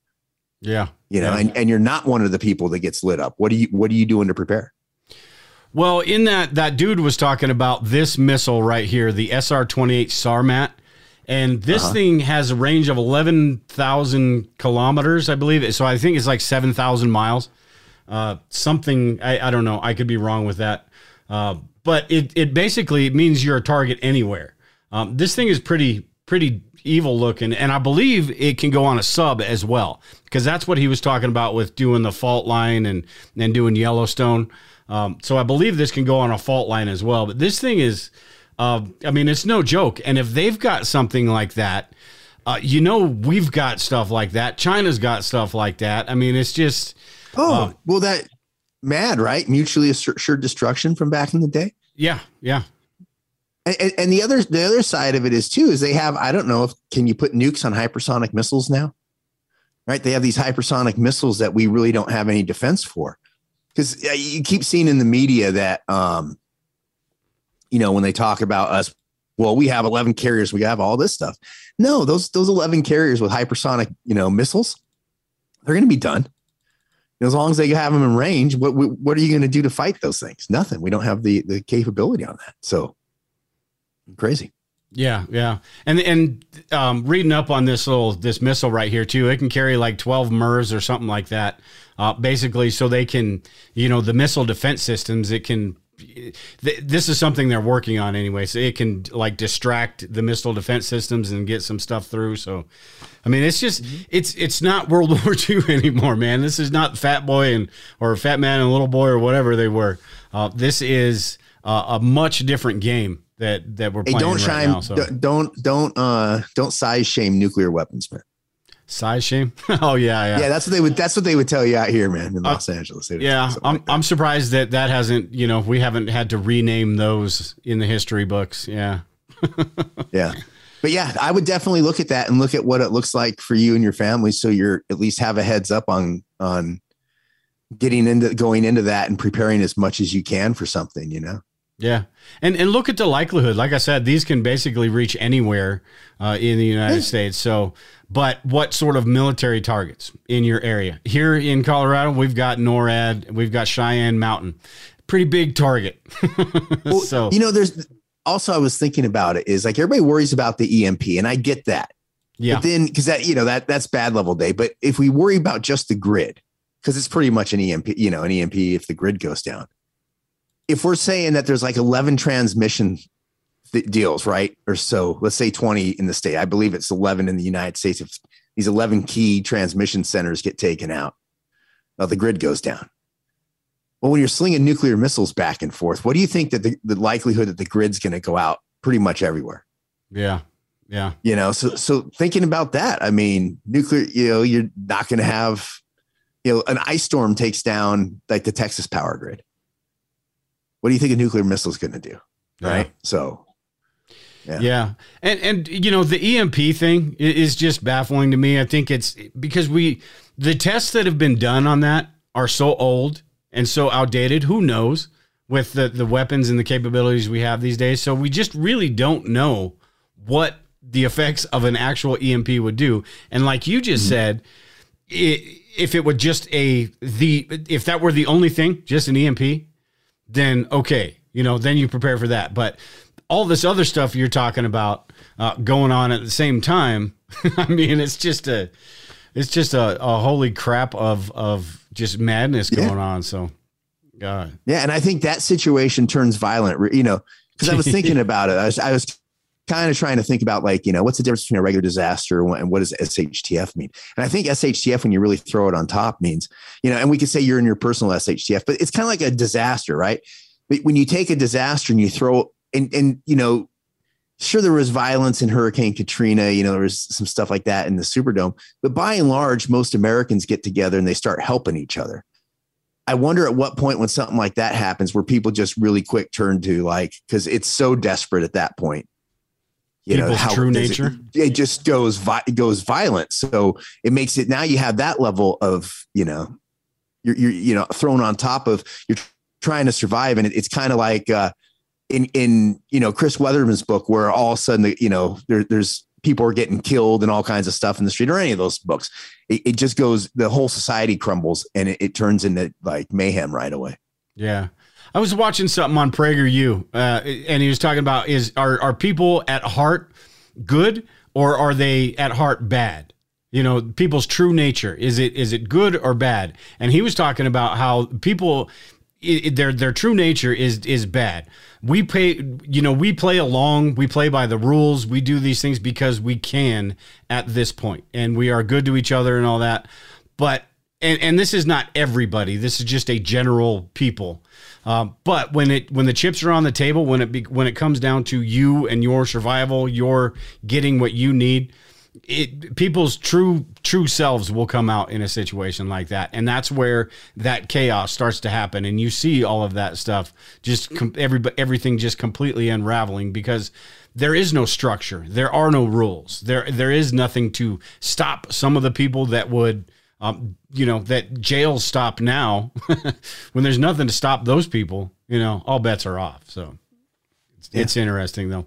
yeah you know yeah. and, and you're not one of the people that gets lit up what do you what are you doing to prepare well, in that that dude was talking about this missile right here, the SR-28 Sarmat, And this uh-huh. thing has a range of 11,000 kilometers, I believe. So I think it's like 7,000 miles. Uh, something, I, I, don't know. I could be wrong with that. Uh, but it, it basically means you're a target anywhere. Um, this thing is pretty, pretty evil looking. And I believe it can go on a sub as well, because that's what he was talking about with doing the fault line and, and doing Yellowstone. Um, so I believe this can go on a fault line as well. But this thing is, uh, I mean, it's no joke. And if they've got something like that, uh, you know, we've got stuff like that. China's got stuff like that. I mean, it's just. Oh, uh, well, that mad, right? Mutually assured destruction from back in the day. Yeah, yeah. And, and, the other the other side of it is too is they have I don't know if can you put nukes on hypersonic missiles now, right? They have these hypersonic missiles that we really don't have any defense for. Because you keep seeing in the media that um, you know when they talk about us well we have 11 carriers we have all this stuff. No those those 11 carriers with hypersonic you know missiles they're going to be done. You know, as long as they have them in range what what are you going to do to fight those things? Nothing. We don't have the the capability on that. So crazy yeah, yeah, and and um, reading up on this little this missile right here too, it can carry like twelve MERS or something like that. Uh, basically, so they can, you know, the missile defense systems, it can. Th- this is something they're working on anyway, so it can like distract the missile defense systems and get some stuff through. So, I mean, it's just mm-hmm. it's it's not World War II anymore, man. This is not Fat Boy and or Fat Man and Little Boy or whatever they were. Uh, this is uh, a much different game that that we're playing hey, don't right now, so. don't don't uh don't size shame nuclear weapons, man. Size shame? oh yeah, yeah. Yeah, that's what they would. That's what they would tell you out here, man, in uh, Los uh, Angeles. Yeah, I'm like I'm surprised that that hasn't. You know, we haven't had to rename those in the history books. Yeah. yeah. But yeah, I would definitely look at that and look at what it looks like for you and your family, so you're at least have a heads up on on getting into going into that and preparing as much as you can for something. You know. Yeah, and and look at the likelihood. Like I said, these can basically reach anywhere uh, in the United States. So, but what sort of military targets in your area? Here in Colorado, we've got NORAD, we've got Cheyenne Mountain, pretty big target. well, so you know, there's also I was thinking about it is like everybody worries about the EMP, and I get that. Yeah. But then because that you know that that's bad level day. But if we worry about just the grid, because it's pretty much an EMP, you know, an EMP if the grid goes down if we're saying that there's like 11 transmission th- deals, right? Or so, let's say 20 in the state. I believe it's 11 in the United States. If these 11 key transmission centers get taken out, well, the grid goes down. Well, when you're slinging nuclear missiles back and forth, what do you think that the, the likelihood that the grid's going to go out pretty much everywhere? Yeah. Yeah. You know, so so thinking about that, I mean, nuclear, you know, you're not going to have, you know, an ice storm takes down like the Texas power grid what do you think a nuclear missile is going to do? Right. Yeah. So, yeah. yeah. And, and, you know, the EMP thing is just baffling to me. I think it's because we, the tests that have been done on that are so old and so outdated. Who knows with the, the weapons and the capabilities we have these days. So we just really don't know what the effects of an actual EMP would do. And like you just mm-hmm. said, it, if it would just a the if that were the only thing, just an EMP, then okay, you know, then you prepare for that. But all this other stuff you're talking about uh, going on at the same time, I mean, it's just a, it's just a, a holy crap of of just madness going yeah. on. So, God, yeah, and I think that situation turns violent. You know, because I was thinking about it. I was, I was kind of trying to think about like you know what's the difference between a regular disaster and what does SHTF mean? And I think SHTF, when you really throw it on top, means you know, and we could say you're in your personal SHTF, but it's kind of like a disaster, right? But when you take a disaster and you throw and and you know, sure there was violence in Hurricane Katrina, you know, there was some stuff like that in the Superdome, but by and large, most Americans get together and they start helping each other. I wonder at what point when something like that happens, where people just really quick turn to like because it's so desperate at that point you People's know how true nature it, it, just goes vi- it goes violent. So it makes it now you have that level of you know you're, you're you know thrown on top of you're trying to survive. And it, it's kind of like uh in in you know chris weatherman's book where all of a sudden you know there, there's people are getting killed and all kinds of stuff in the street or any of those books. It, it just goes the whole society crumbles and it, it turns into like mayhem right away. Yeah I was watching something on PragerU, uh, and he was talking about is are are people at heart good or are they at heart bad? You know, people's true nature is it is it good or bad? And he was talking about how people it, their their true nature is is bad. We pay, you know, we play along, we play by the rules, we do these things because we can at this point, and we are good to each other and all that. But and and this is not everybody. This is just a general people. Um, but when it when the chips are on the table, when it be, when it comes down to you and your survival, your getting what you need, it people's true true selves will come out in a situation like that. And that's where that chaos starts to happen. And you see all of that stuff just com- every everything just completely unraveling because there is no structure. There are no rules. There there is nothing to stop some of the people that would um, you know that jails stop now when there's nothing to stop those people you know all bets are off so it's, yeah. it's interesting though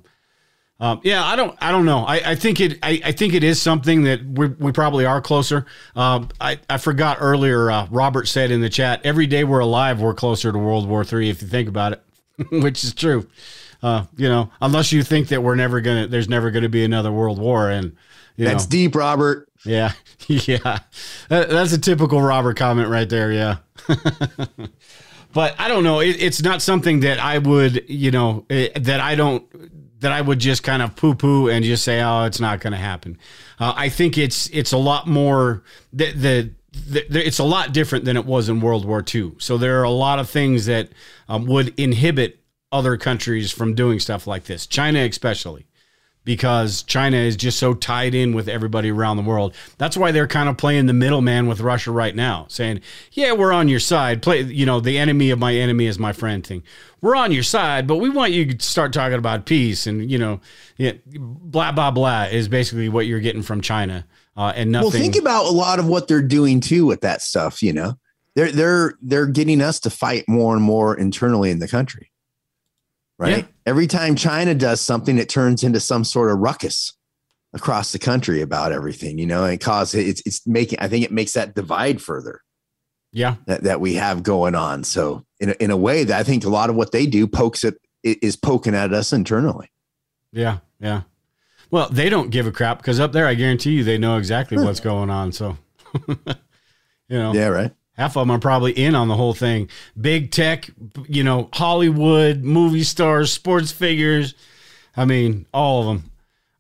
um, yeah, I don't, I don't know. I, I think it, I, I, think it is something that we, we probably are closer. Um, I, I forgot earlier. Uh, Robert said in the chat, every day we're alive, we're closer to World War Three. If you think about it, which is true. Uh, you know, unless you think that we're never gonna, there's never gonna be another World War, and that's know, deep, Robert. Yeah, yeah, that, that's a typical Robert comment right there. Yeah. but I don't know. It, it's not something that I would, you know, it, that I don't that I would just kind of poo poo and just say, oh, it's not going to happen. Uh, I think it's it's a lot more the, the, the, it's a lot different than it was in World War II. So there are a lot of things that um, would inhibit other countries from doing stuff like this, China especially because China is just so tied in with everybody around the world. That's why they're kind of playing the middleman with Russia right now, saying, "Yeah, we're on your side. Play, you know, the enemy of my enemy is my friend thing. We're on your side, but we want you to start talking about peace and you know, yeah, blah blah blah is basically what you're getting from China." Uh, and nothing. Well, think about a lot of what they're doing too with that stuff. You know, they're they're they're getting us to fight more and more internally in the country right? Yeah. Every time China does something, it turns into some sort of ruckus across the country about everything, you know, and cause it's it's making I think it makes that divide further. Yeah. That, that we have going on. So in a, in a way that I think a lot of what they do pokes it is poking at us internally. Yeah. Yeah. Well, they don't give a crap because up there, I guarantee you, they know exactly hmm. what's going on. So, you know, yeah, right half of them are probably in on the whole thing. Big tech, you know, Hollywood, movie stars, sports figures. I mean, all of them.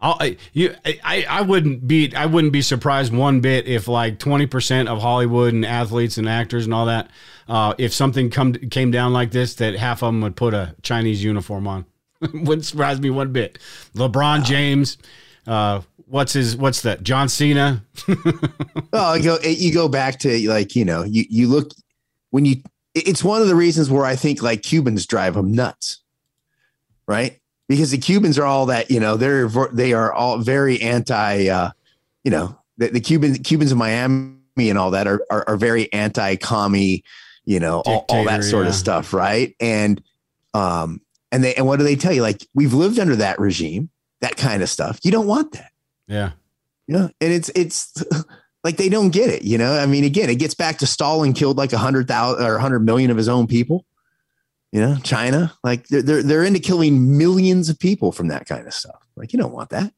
I, you, I, I wouldn't be I wouldn't be surprised one bit if like twenty percent of Hollywood and athletes and actors and all that, uh, if something come came down like this, that half of them would put a Chinese uniform on. wouldn't surprise me one bit. LeBron wow. James, uh, what's his what's that John Cena? oh, you go you go back to like you know you you look when you it's one of the reasons where I think like Cubans drive them nuts, right? Because the Cubans are all that you know they're they are all very anti uh, you know the, the Cuban Cubans in Miami and all that are are, are very anti commie you know all, all, that sort yeah. of stuff right and um and they and what do they tell you like we've lived under that regime that kind of stuff you don't want that yeah. Yeah. And it's, it's like they don't get it, you know? I mean, again, it gets back to Stalin killed like a hundred thousand or a hundred million of his own people. You know, China, like they're, they're, they're into killing millions of people from that kind of stuff. Like, you don't want that,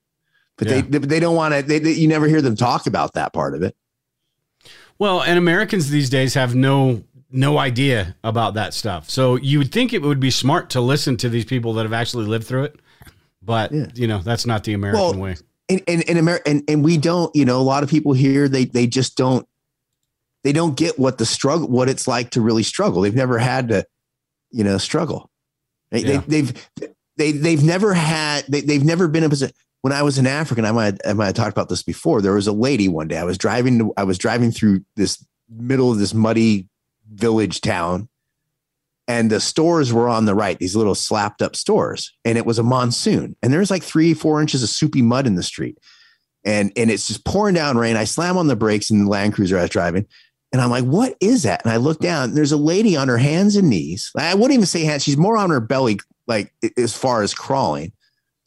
but yeah. they, they don't want to, they, they, you never hear them talk about that part of it. Well, and Americans these days have no no idea about that stuff. So you would think it would be smart to listen to these people that have actually lived through it. But yeah. you know, that's not the American well, way and and and, America, and and we don't you know a lot of people here they they just don't they don't get what the struggle what it's like to really struggle they've never had to you know struggle they, yeah. they, they've they they've never had they, they've never been in a position when I was in Africa, and I might I might have talked about this before. There was a lady one day. I was driving. I was driving through this middle of this muddy village town, and the stores were on the right, these little slapped up stores, and it was a monsoon, and there's like three, four inches of soupy mud in the street, and and it's just pouring down rain. I slam on the brakes in the Land Cruiser I was driving, and I'm like, "What is that?" And I look down. There's a lady on her hands and knees. I wouldn't even say hands; she's more on her belly, like as far as crawling,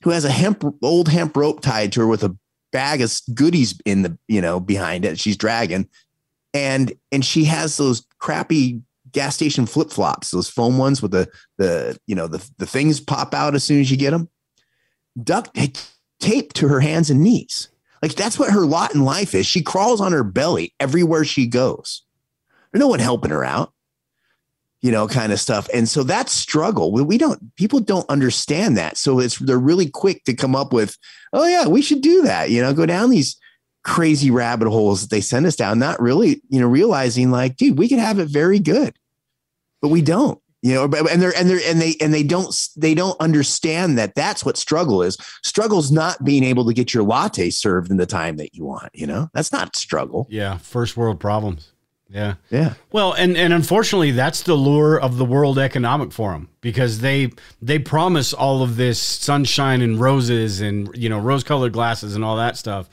who has a hemp old hemp rope tied to her with a bag of goodies in the you know behind it. She's dragging, and and she has those crappy gas station flip flops, those foam ones with the the you know the the things pop out as soon as you get them. Duck eh, taped to her hands and knees. Like that's what her lot in life is. She crawls on her belly everywhere she goes. There's no one helping her out, you know, kind of stuff. And so that struggle, we don't, people don't understand that. So it's, they're really quick to come up with, oh, yeah, we should do that, you know, go down these crazy rabbit holes that they send us down, not really, you know, realizing like, dude, we could have it very good, but we don't you know and they're and they're and they and they don't they don't understand that that's what struggle is. Struggle's not being able to get your latte served in the time that you want you know? That's not struggle. Yeah first world problems. Yeah. Yeah. Well and and unfortunately that's the lure of the world economic forum because they they promise all of this sunshine and roses and you know rose colored glasses and all that stuff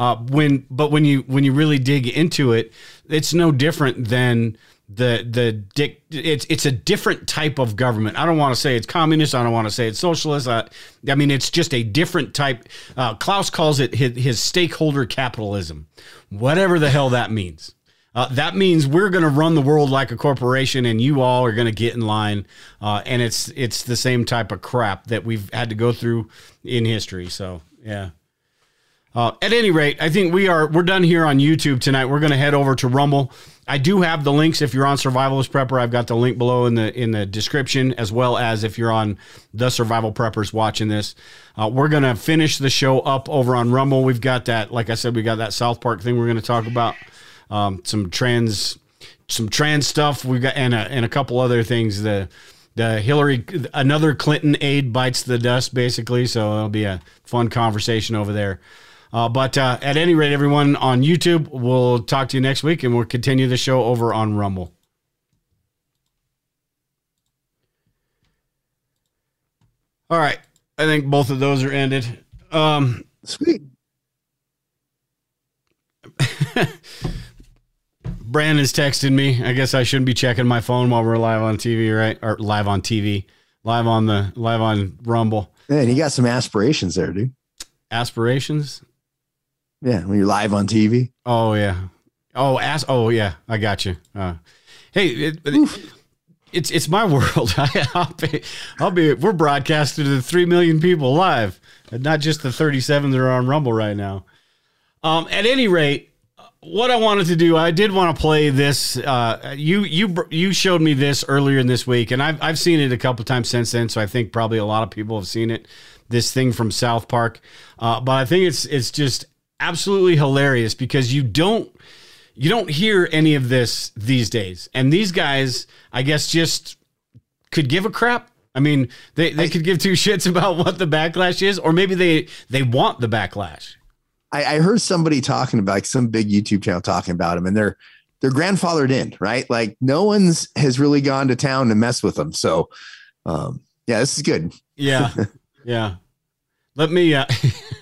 uh, when but when you when you really dig into it it's no different than the the dick it's it's a different type of government. I don't want to say it's communist. I don't want to say it's socialist. I, I mean, it's just a different type. Uh, Klaus calls it his, his, stakeholder capitalism, whatever the hell that means. Uh, that means we're going to run the world like a corporation, and you all are going to get in line. Uh, and it's it's the same type of crap that we've had to go through in history. So yeah. Uh, at any rate, I think we are we're done here on YouTube tonight. We're going to head over to Rumble. I do have the links if you're on Survivalist Prepper. I've got the link below in the in the description, as well as if you're on the Survival Preppers watching this. Uh, we're going to finish the show up over on Rumble. We've got that, like I said, we got that South Park thing we're going to talk about. Um, some trans some trans stuff. We've got and a, and a couple other things. The the Hillary, another Clinton aide bites the dust, basically. So it'll be a fun conversation over there. Uh, but uh, at any rate, everyone on YouTube, we'll talk to you next week and we'll continue the show over on Rumble. All right. I think both of those are ended. Um, Sweet. Brandon's texting me. I guess I shouldn't be checking my phone while we're live on TV, right? Or live on TV, live on the live on Rumble. Man, you got some aspirations there, dude. Aspirations? Yeah, when you're live on TV. Oh yeah. Oh, ask. Oh yeah, I got you. Uh, hey, it, it, it's it's my world. I, will be, I'll be. We're broadcasting to three million people live, and not just the 37 that are on Rumble right now. Um, at any rate, what I wanted to do, I did want to play this. Uh, you you you showed me this earlier in this week, and I've I've seen it a couple times since then. So I think probably a lot of people have seen it. This thing from South Park, uh, but I think it's it's just absolutely hilarious because you don't you don't hear any of this these days. And these guys, I guess, just could give a crap. I mean, they, they I, could give two shits about what the backlash is, or maybe they they want the backlash. I, I heard somebody talking about like some big YouTube channel talking about him, and they're they're grandfathered in, right? Like no one's has really gone to town to mess with them. So, um, yeah, this is good. Yeah, yeah. Let me. Uh,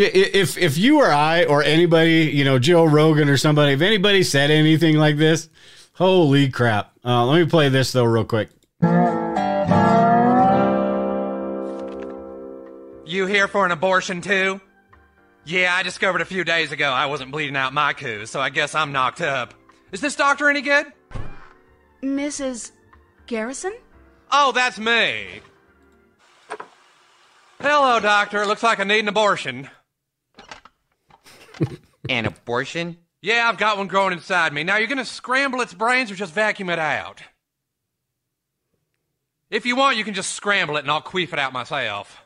if if you or I or anybody, you know, Joe Rogan or somebody, if anybody said anything like this, holy crap! Uh, let me play this though, real quick. You here for an abortion too? Yeah, I discovered a few days ago I wasn't bleeding out my coo, so I guess I'm knocked up. Is this doctor any good? Mrs. Garrison? Oh, that's me. Hello, doctor. Looks like I need an abortion. An abortion? Yeah, I've got one growing inside me. Now, you're going to scramble its brains or just vacuum it out? If you want, you can just scramble it and I'll queef it out myself.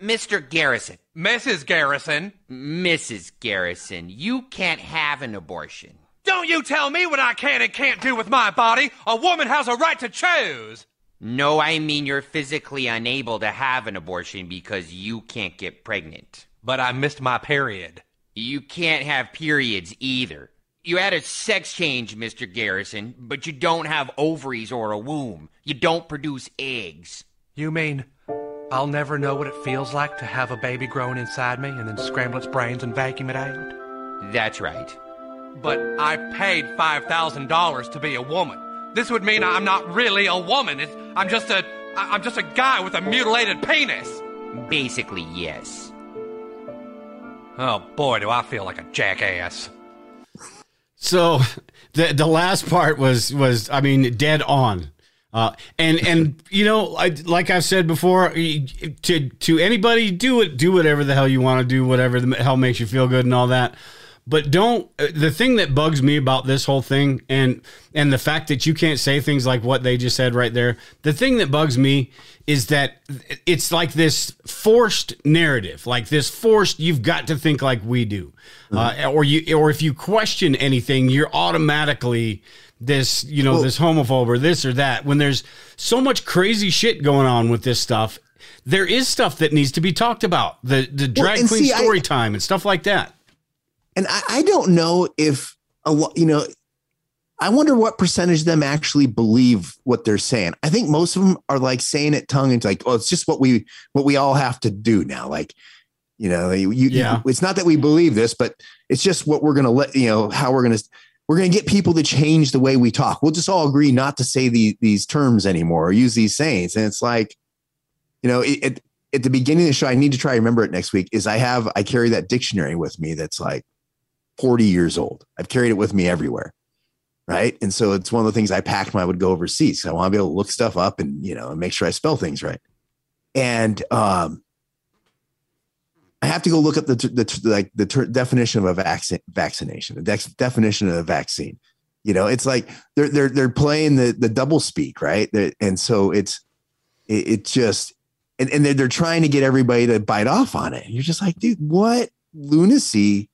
Mr. Garrison. Mrs. Garrison. Mrs. Garrison, you can't have an abortion. Don't you tell me what I can and can't do with my body. A woman has a right to choose. No, I mean you're physically unable to have an abortion because you can't get pregnant. But I missed my period. You can't have periods either. You had a sex change, Mr. Garrison, but you don't have ovaries or a womb. You don't produce eggs. You mean I'll never know what it feels like to have a baby growing inside me and then scramble its brains and vacuum it out? That's right. But I paid $5,000 to be a woman. This would mean I'm not really a woman. It's, I'm just a I'm just a guy with a mutilated penis. Basically, yes. Oh boy, do I feel like a jackass. So the the last part was was I mean dead on. Uh, and and you know, I, like I've said before, to to anybody, do it, do whatever the hell you want to do, whatever the hell makes you feel good, and all that. But don't. uh, The thing that bugs me about this whole thing, and and the fact that you can't say things like what they just said right there. The thing that bugs me is that it's like this forced narrative, like this forced. You've got to think like we do, uh, or you, or if you question anything, you're automatically this, you know, Well- this homophobe or this or that. When there's so much crazy shit going on with this stuff, there is stuff that needs to be talked about. The the drag and queen see, I- story time and stuff like that. And I, I don't know if a lot, you know, I wonder what percentage of them actually believe what they're saying. I think most of them are like saying it tongue and like, oh, it's just what we what we all have to do now. Like, you know, you, you- Yeah. it's not that we believe this, but it's just what we're gonna let you know how we're gonna we're gonna get people to change the way we talk. We'll just all agree not to say the, these terms anymore or use these sayings. And it's like, you know, it, it, at the beginning of the show, I need to try to remember it next week. Is I have I carry that dictionary with me that's like 40 years old. I've carried it with me everywhere. Right. And so it's one of the things I packed when I would go overseas. I want to be able to look stuff up and, you know, and make sure I spell things right. And um, I have to go look up the, the, like the ter- definition of a vaccine, vaccination, the dex- definition of a vaccine. You know, it's like they're, they're, they're playing the, the double speak. Right. They're- and so it's, it, it just, and, and they're, they're trying to get everybody to bite off on it. You're just like, dude, what lunacy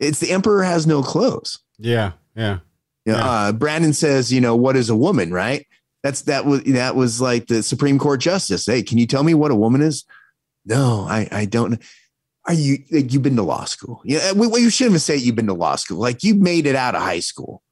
it's the emperor has no clothes. Yeah, yeah. You know, Yeah. uh, Brandon says, you know, what is a woman, right? That's that was that was like the Supreme Court justice. Hey, can you tell me what a woman is? No, I I don't. Are you like you've been to law school? Yeah, we, we shouldn't have said you've been to law school. Like you made it out of high school.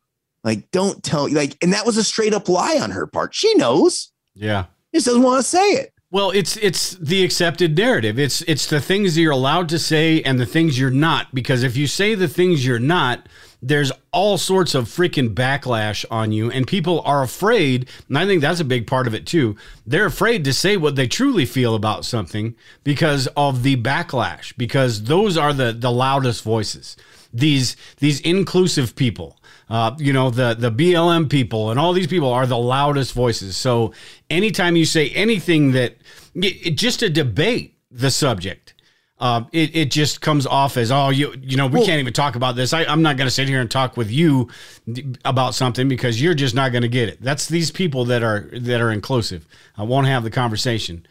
Like don't tell like, and that was a straight up lie on her part. She knows. Yeah. Just doesn't want to say it. Well, it's it's the accepted narrative. It's it's the things that you're allowed to say and the things you're not. Because if you say the things you're not, there's all sorts of freaking backlash on you, and people are afraid. And I think that's a big part of it too. They're afraid to say what they truly feel about something because of the backlash. Because those are the the loudest voices. These these inclusive people uh, you know the the BLM people and all these people are the loudest voices. So anytime you say anything that it, just to debate the subject, uh, it it just comes off as oh you you know we can't even talk about this. I, I'm not going to sit here and talk with you about something because you're just not going to get it. That's these people that are that are inclusive. I won't have the conversation.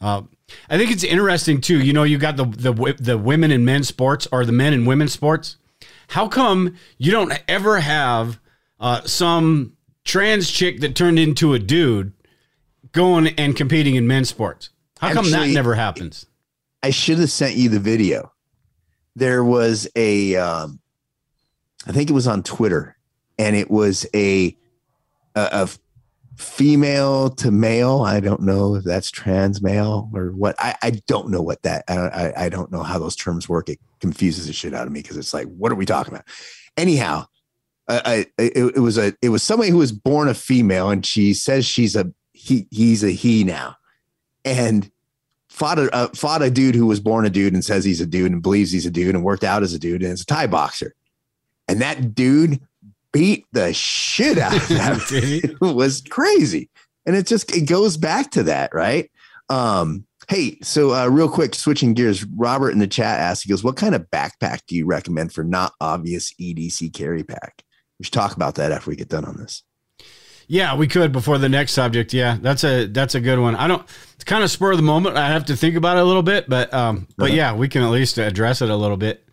Uh, I think it's interesting too. You know, you got the the the women and men sports or the men and women sports. How come you don't ever have uh, some trans chick that turned into a dude going and competing in men's sports? How come that never happens? I should have sent you the video. There was a, um, I think it was on Twitter, and it was a, a, a female to male. I don't know if that's trans male or what. I, I don't know what that. I, I I don't know how those terms work. Confuses the shit out of me because it's like, what are we talking about? Anyhow, I, I it, it was a it was somebody who was born a female, and she says she's a he. He's a he now, and fought a uh, fought a dude who was born a dude and says he's a dude and believes he's a dude and worked out as a dude and is a Thai boxer. And that dude beat the shit out of that. It was crazy. And it just it goes back to that, right? Um, hey, so uh, real quick, switching gears, Robert in the chat asked, he goes, What kind of backpack do you recommend for not obvious EDC carry pack? We should talk about that after we get done on this. Yeah, we could before the next subject. Yeah, that's a that's a good one. I don't. It's kind of spur of the moment. I have to think about it a little bit, but um, but Uh-huh. yeah, we can at least address it a little bit.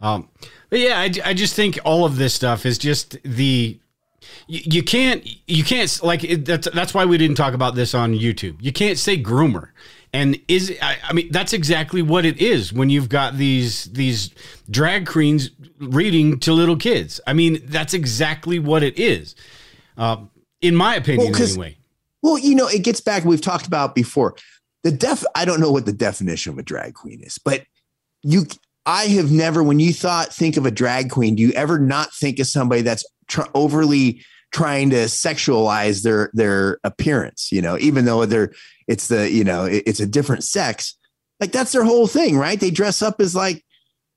Um, but yeah, I, I just think all of this stuff is just the you, you can't you can't like it, that's that's why we didn't talk about this on YouTube. You can't say groomer. And is I, I mean that's exactly what it is when you've got these these drag queens reading to little kids. I mean that's exactly what it is, uh, in my opinion. Well, anyway, Well, you know, it gets back. We've talked about before. The def. I don't know what the definition of a drag queen is, but you. I have never. When you thought think of a drag queen, do you ever not think of somebody that's tr- overly trying to sexualize their their appearance? You know, even though they're it's the you know it- it's a different sex. Like that's their whole thing, right? They dress up as like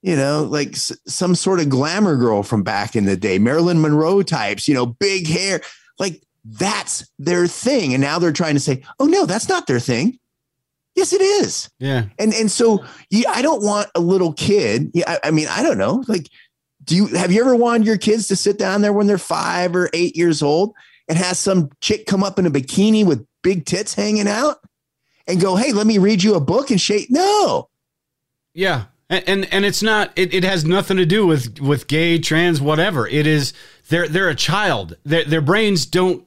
you know, like s- some sort of glamour girl from back in the day, Marilyn Monroe types, you know, big hair. Like that's their thing. And now they're trying to say, oh no, that's not their thing. Yes, it is. Yeah. And and so yeah, I don't want a little kid. Yeah, I, I mean, I don't know. Like, do you have you ever wanted your kids to sit down there when they're five or eight years old and has some chick come up in a bikini with big tits hanging out and go, hey, let me read you a book and shake? No. Yeah. And, and and it's not it, it has nothing to do with with gay trans whatever it is they're they're a child their, their brains don't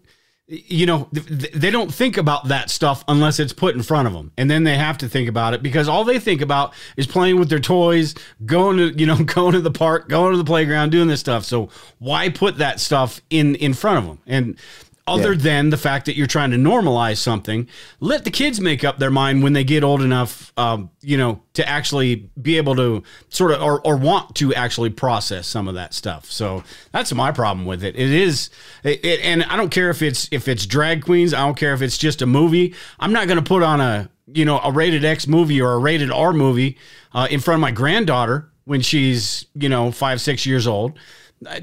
you know they don't think about that stuff unless it's put in front of them and then they have to think about it because all they think about is playing with their toys going to you know going to the park going to the playground doing this stuff. So why put that stuff in in front of them and other yeah. than the fact that you're trying to normalize something. Let the kids make up their mind when they get old enough, um, you know, to actually be able to sort of or, or want to actually process some of that stuff. So that's my problem with it. It is, it, it, and I don't care if it's if it's drag queens. I don't care if it's just a movie. I'm not going to put on a you know a rated X movie or a rated R movie uh, in front of my granddaughter when she's you know five six years old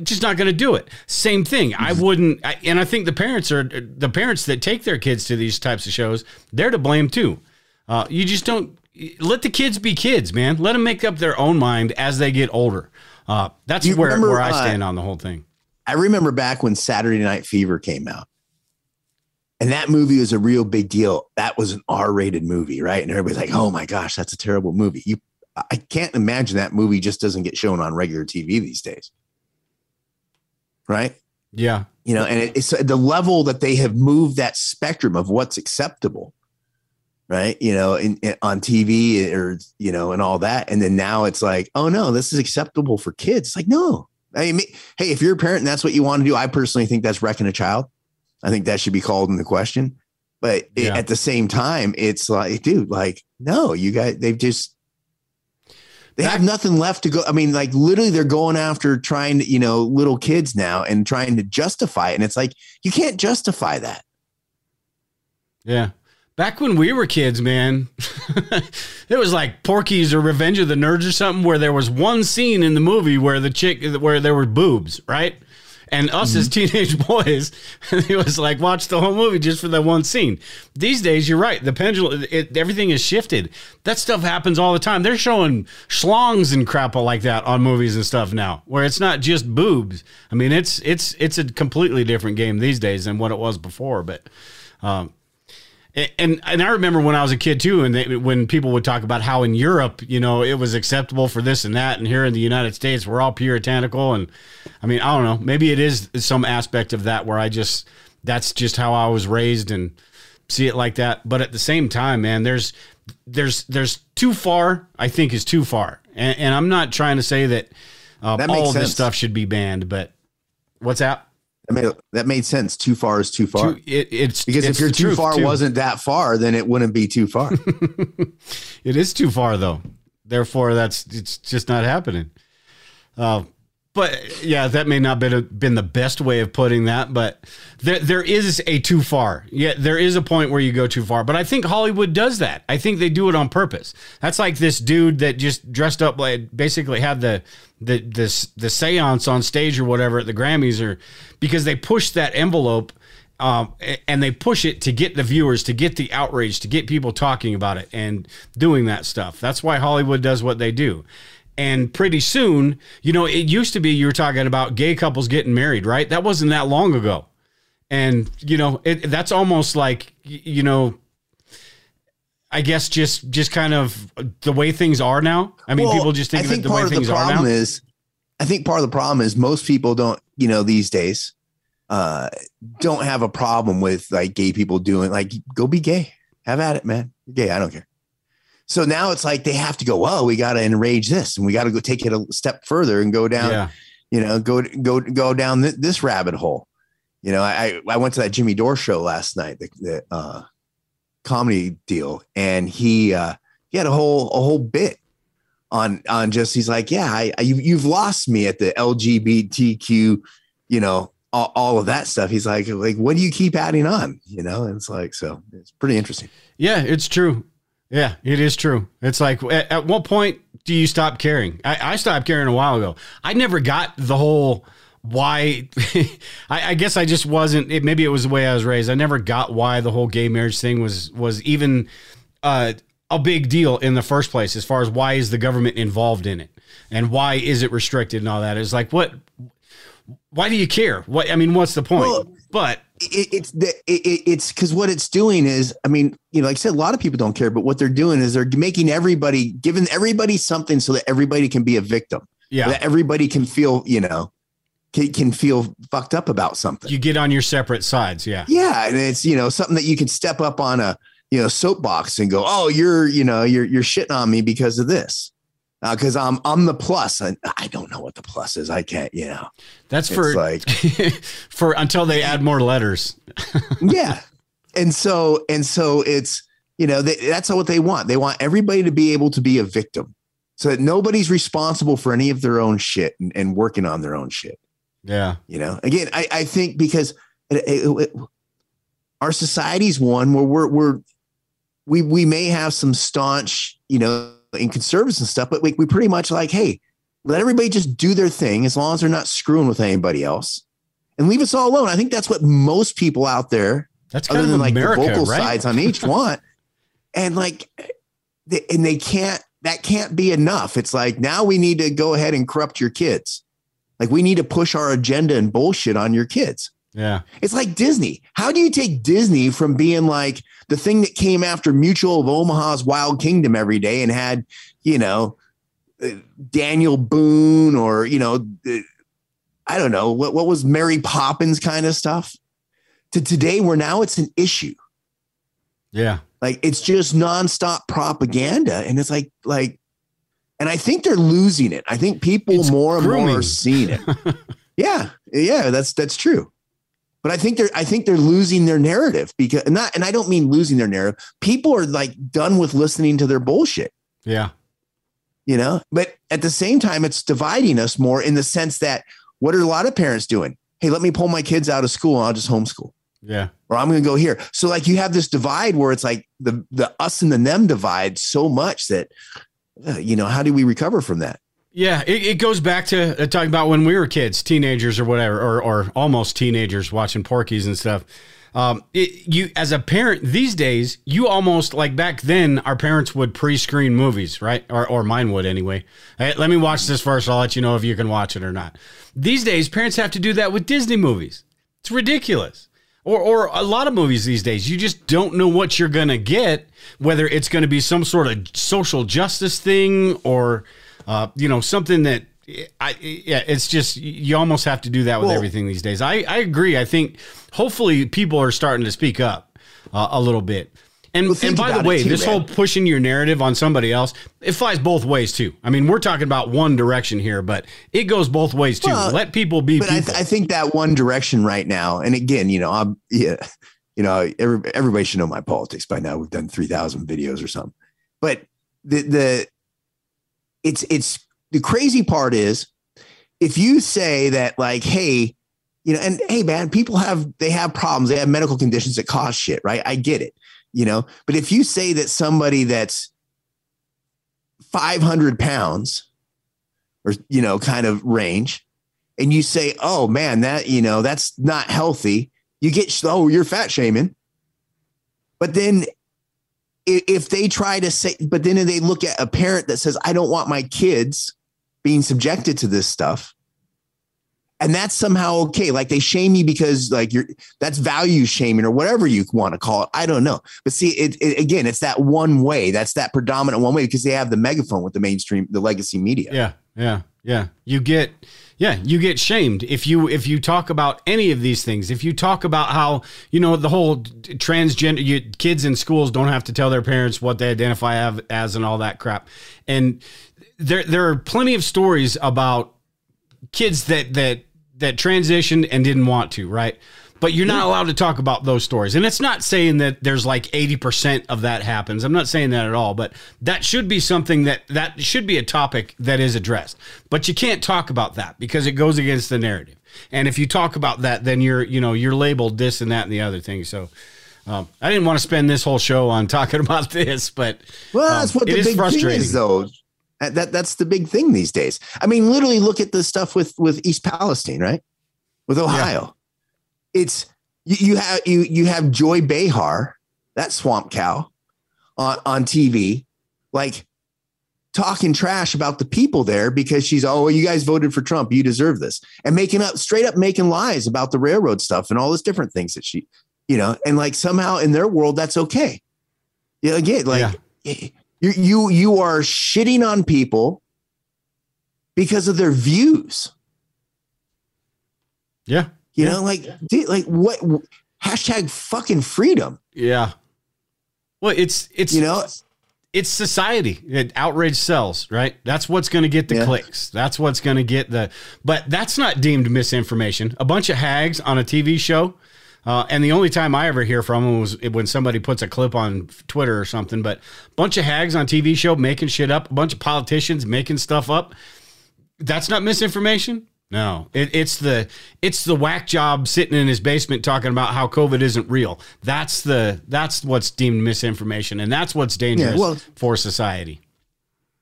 just not going to do it. Same thing. I wouldn't, and I think the parents are the parents that take their kids to these types of shows. They're to blame too. Uh, you just don't let the kids be kids, man. Let them make up their own mind as they get older. Uh, that's you where remember, where I uh, stand uh, on the whole thing. I remember back when Saturday Night Fever came out, and that movie was a real big deal. That was an R-rated movie, right? And everybody's like, "Oh my gosh, that's a terrible movie." You, I can't imagine that movie just doesn't get shown on regular TV these days right? Yeah. You know, and it's the level that they have moved that spectrum of what's acceptable, right? You know, in, in, on TV or you know, and all that, and then now it's like, oh no, this is acceptable for kids. It's like, no, I mean, hey, if you're a parent and that's what you want to do, I personally think that's wrecking a child. I think that should be called into question. But yeah. it, at the same time, it's like, dude, like, no, you guys, they've just they have nothing left to go. I mean, like literally, they're going after trying to, you know, little kids now and trying to justify it. And it's like, you can't justify that. Yeah. Back when we were kids, man, it was like Porky's or Revenge of the Nerds or something where there was one scene in the movie where the chick, where there were boobs, right? And us mm-hmm. as teenage boys, it was like watch the whole movie just for that one scene. These days, you're right. The pendulum, it, everything is shifted. That stuff happens all the time. They're showing schlongs and crap like that on movies and stuff now, where it's not just boobs. I mean, it's it's it's a completely different game these days than what it was before. But um, and and I remember when I was a kid too, and they, when people would talk about how in Europe, you know, it was acceptable for this and that, and here in the United States, we're all puritanical, and I mean, I don't know, maybe it is some aspect of that where I just that's just how I was raised and see it like that. But at the same time, man, there's there's there's too far. I think is too far, and, and I'm not trying to say that, uh, that all of this stuff should be banned, but what's that? That made, that made sense. Too far is too far. Too, it, it's because it's if you're too far too. wasn't that far, then it wouldn't be too far. it is too far though. Therefore, that's it's just not happening. Uh, but yeah, that may not been been the best way of putting that, but there there is a too far. Yeah, there is a point where you go too far. But I think Hollywood does that. I think they do it on purpose. That's like this dude that just dressed up like basically had the the this the séance on stage or whatever at the Grammys, or because they push that envelope. Um, and they push it to get the viewers, to get the outrage, to get people talking about it and doing that stuff. That's why Hollywood does what they do. And pretty soon, you know, it used to be you were talking about gay couples getting married, right? That wasn't that long ago. And, you know, it, that's almost like, you know, I guess just just kind of the way things are now. I mean, well, people just think, think the way things the are now. Is, I think part of the problem is most people don't, you know, these days, uh, don't have a problem with like gay people doing like go be gay, have at it, man. You're gay, I don't care. So now it's like they have to go, well, we got to enrage this and we got to go take it a step further and go down, yeah. you know, go, go, go down th- this rabbit hole. You know, I, I went to that Jimmy Dore show last night, the, the uh, comedy deal, and he, uh, he had a whole, a whole bit on, on just, he's like, yeah, I, I you, you've lost me at the LGBTQ, you know, all, all, of that stuff. He's like, like, what do you keep adding on? You know, and it's like, so it's pretty interesting. Yeah, it's true. Yeah, it is true. It's like, at, at what point do you stop caring? I, I, stopped caring a while ago. I never got the whole why I, I, guess I just wasn't it, maybe it was the way I was raised. I never got why the whole gay marriage thing was was even uh, a big deal in the first place as far as why is the government involved in it and why is it restricted and all that. It's like what why do you care? What I mean, what's the point? Well, but it, it's the it, it's because what it's doing is, I mean, you know, like I said, a lot of people don't care, but what they're doing is they're making everybody, giving everybody something so that everybody can be a victim. Yeah, that everybody can feel, you know, can, can feel fucked up about something. You get on your separate sides. Yeah. Yeah. And it's, you know, something that you can step up on a, you know, soapbox and go, oh, you're, you know, you're, you're shitting on me because of this. Uh, cause I'm, I'm the plus and I don't know what the plus is. I can't, you know, that's for like for until they add more letters. yeah. And so, and so it's, you know, they, that's what they want. They want everybody to be able to be a victim so that nobody's responsible for any of their own shit and, and working on their own shit. Yeah. You know, again, I, I think because it, it, it, our society's one where we're, we're, we, we may have some staunch, you know, in conservatives and stuff, but we, we pretty much like, hey, let everybody just do their thing as long as they're not screwing with anybody else and leave us all alone. I think that's what most people out there, that's kind other than like America, the vocal right? sides on each want. and like, they, and they can't, that can't be enough. It's like, now we need to go ahead and corrupt your kids. Like we need to push our agenda and bullshit on your kids. Yeah. It's like Disney. How do you take Disney from being like the thing that came after Mutual of Omaha's Wild Kingdom every day and had, you know, uh, Daniel Boone or, you know, uh, I don't know, what, what was Mary Poppins kind of stuff to today where now it's an issue. Yeah. Like it's just nonstop propaganda. And it's like, like, and I think they're losing it. I think people it's more and more are seeing it. yeah, yeah, that's that's true. But I think they're I think they're losing their narrative because and not and I don't mean losing their narrative. People are like done with listening to their bullshit. Yeah. You know, but at the same time, it's dividing us more in the sense that what are a lot of parents doing? Hey, let me pull my kids out of school and I'll just homeschool. Yeah. Or I'm going to go here. So like you have this divide where it's like the the us and the them divide so much that uh, you know, how do we recover from that? Yeah, it, it goes back to uh, talking about when we were kids, teenagers or whatever, or, or almost teenagers watching Porky's and stuff. Um, it, you as a parent these days, you almost like back then, our parents would pre-screen movies, right? Or, or mine would anyway. Let me watch this first. I'll let you know if you can watch it or not. These days, parents have to do that with Disney movies. It's ridiculous or or a lot of movies these days you just don't know what you're to get whether it's to be some sort of social justice thing or uh, you know something that I, yeah, it's just you almost have to do that with well, everything these days. I, I agree. I think hopefully people are starting to speak up uh, a little bit. And, well, and by the way, too, this man. whole pushing your narrative on somebody else, it flies both ways too. I mean, we're talking about one direction here, but it goes both ways too. Well, Let people be. But people. I, th- I, think that one direction right now, and again, you know, I'm yeah, you know, every, everybody should know my politics by now. We've done three thousand videos or something, but the the it's it's the crazy part is if you say that like, hey, you know, and hey, man, people have they have problems, they have medical conditions that cause shit, right? I get it you know? But if you say that somebody that's 500 pounds or you know kind of range and you say oh man that you know that's not healthy you get oh you're fat shaming. But then if they try to say but then they look at a parent that says i don't want my kids being subjected to this stuff and that's somehow okay. Like they shame you because like you're that's value shaming or whatever you want to call it. I don't know. But see, it, it, again, it's that one way. That's that predominant one way because they have the megaphone with the mainstream, the legacy media. Yeah, yeah, yeah. You get yeah you get shamed if you if you talk about any of these things if you talk about how you know the whole transgender you, kids in schools don't have to tell their parents what they identify as and all that crap and there there are plenty of stories about kids that that that transitioned and didn't want to, right? But you're not allowed to talk about those stories. And it's not saying that there's like 80% of that happens. I'm not saying that at all, but that should be something that that should be a topic that is addressed. But you can't talk about that because it goes against the narrative. And if you talk about that, then you're, you know, you're labeled this and that and the other thing. So um, I didn't want to spend this whole show on talking about this, but well, that's um, what the big thing is, though. That that's the big thing these days. I mean, literally look at the stuff with with East Palestine, right? with Ohio. It's you, you have you you have Joy Behar, that swamp cow, on on TV, like talking trash about the people there because she's oh you guys voted for Trump, you deserve this, and making up straight up making lies about the railroad stuff and all those different things that she, you know, and like somehow in their world that's okay. Yeah, again, like you you you are shitting on people because of their views. Yeah. You know, like, dude, like what hashtag fucking freedom. Yeah. Well, it's it's You know, it's society. It, outrage sells, right? That's what's going to get the Yeah. clicks. That's what's going to get the. But that's not deemed misinformation. A bunch of hags on a TV show, uh, and the only time I ever hear from them was when somebody puts a clip on Twitter or something. But a bunch of hags on TV show making shit up. A bunch of politicians making stuff up. That's not misinformation. No, it, it's the it's the whack job sitting in his basement talking about how COVID isn't real. That's the that's what's deemed misinformation, and that's what's dangerous well- for society.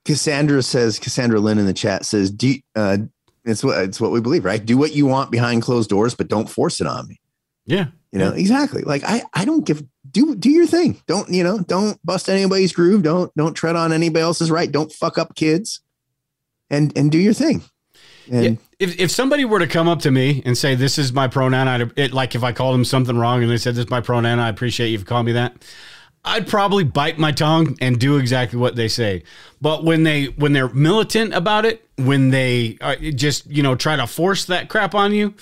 Cassandra says, Cassandra Lynn in the chat says, do, uh, it's what, it's what we believe, right? Do what you want behind closed doors, but don't force it on me. Yeah, You know, exactly. Like I, I don't give, do, do your thing. Don't, you know, don't bust anybody's groove. Don't, don't tread on anybody else's right. Don't fuck up kids and, and do your thing. Yeah, if if somebody were to come up to me and say this is my pronoun, I'd it, like if I called them something wrong and they said this is my pronoun, I appreciate you for calling me that. I'd probably bite my tongue and do exactly what they say. But when they when they're militant about it, when they uh, just you know try to force that crap on you,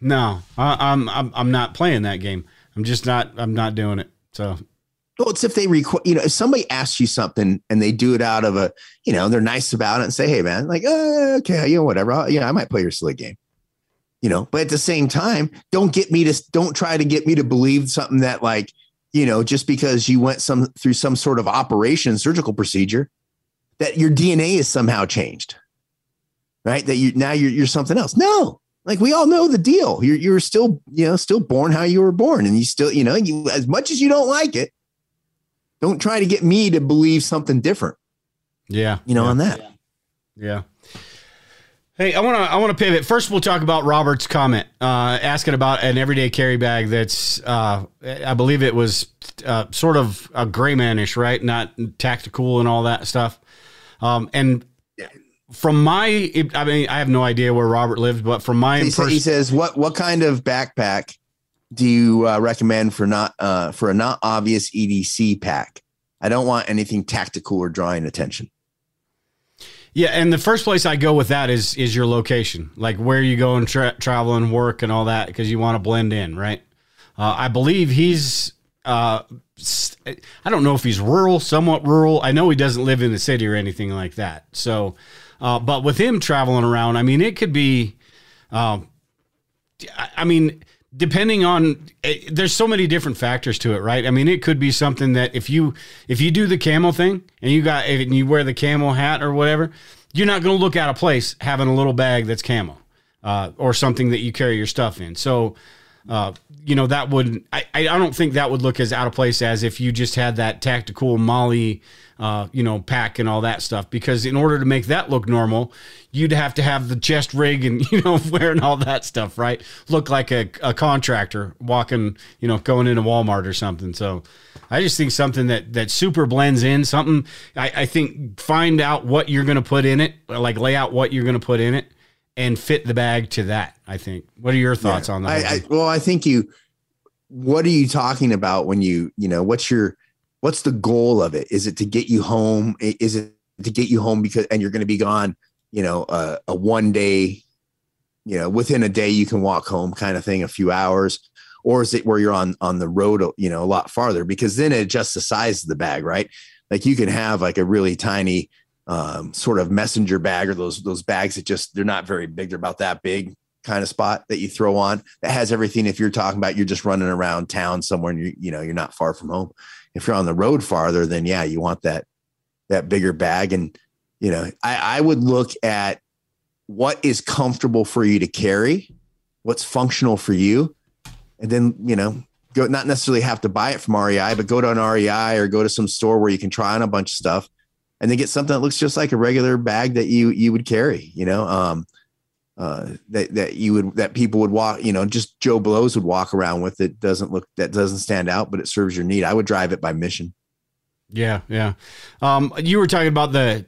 no, I, I'm I'm I'm not playing that game. I'm just not I'm not doing it. So Well, it's if they require, you know, if somebody asks you something and they do it out of a, you know, they're nice about it and say, hey, man, like, uh, okay, you know, whatever. I'll, you know, I might play your silly game, you know, but at the same time, don't get me to, don't try to get me to believe something that, like, you know, just because you went some through some sort of operation, surgical procedure, that your DNA is somehow changed, right? That you now you're, you're something else. No, like we all know the deal. You're, you're still, you know, still born how you were born. And you still, you know, you, as much as you don't like it, don't try to get me to believe something different, yeah, you know, yeah. on that. Yeah. Hey, I want to I want to pivot. First, we'll talk about Robert's comment uh, asking about an everyday carry bag. That's uh, I believe it was uh, sort of a gray manish, right? Not tactical and all that stuff. Um, and from my, I mean, I have no idea where Robert lived, but from my He, sa- he says, "What what kind of backpack do you uh, recommend for not uh, for a not obvious EDC pack? I don't want anything tactical or drawing attention." Yeah, and the first place I go with that is is your location, like where you go and tra- travel and work and all that, because you want to blend in, right? Uh, I believe he's. Uh, I don't know if he's rural, somewhat rural. I know he doesn't live in the city or anything like that. So, uh, but with him traveling around, I mean, it could be. Um, I mean, depending on eh, there's so many different factors to it, right? I mean, it could be something that if you if you do the camel thing and you got and you wear the camel hat or whatever, you're not going to look out of place having a little bag that's camel uh, or something that you carry your stuff in. So. Uh, you know that would I, I don't think that would look as out of place as if you just had that tactical MOLLE, uh, you know, pack and all that stuff. Because in order to make that look normal, you'd have to have the chest rig and you know wearing all that stuff, right? Look like a, a contractor walking, you know, going into Walmart or something. So I just think something that that super blends in. Something I, I think find out what you're going to put in it, like lay out what you're going to put in it, and fit the bag to that. I think. What are your thoughts on that? I, I, well, I think you. What are you talking about when you you know what's your what's the goal of it? Is it to get you home? Is it to get you home because and you're going to be gone? You know, uh, a one day, you know, within a day you can walk home kind of thing, a few hours, or is it where you're on on the road, you know, a lot farther? Because then it adjusts the size of the bag, right? Like you can have like a really tiny um, sort of messenger bag or those those bags that just they're not very big, they're about that big kind of spot that you throw on that has everything. If you're talking about you're just running around town somewhere and you you know you're not far from home. If you're on the road farther, then yeah, you want that that bigger bag. And you know, I, I would look at what is comfortable for you to carry, what's functional for you, and then you know go not necessarily have to buy it from REI, but go to an REI or go to some store where you can try on a bunch of stuff and then get something that looks just like a regular bag that you you would carry. You know, um, uh, that that you would that people would walk, you know, just Joe Blows would walk around with it. Doesn't look that doesn't stand out, but it serves your need. I would drive it by mission. Yeah, yeah. Um, you were talking about the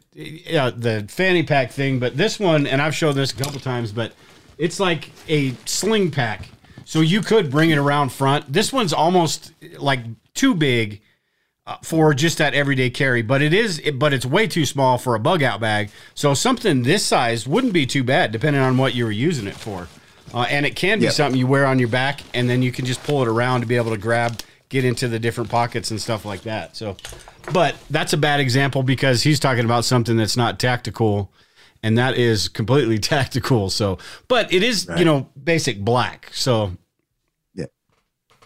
uh, the fanny pack thing, but this one, and I've shown this a couple times, but it's like a sling pack, so you could bring it around front. This one's almost like too big for just that everyday carry, but it is, but it's way too small for a bug out bag. So something this size wouldn't be too bad, depending on what you were using it for. Uh, and it can be Yep. something you wear on your back, and then you can just pull it around to be able to grab, get into the different pockets and stuff like that. So, but that's a bad example because he's talking about something that's not tactical, and that is completely tactical. So, but it is, you know, basic black. So.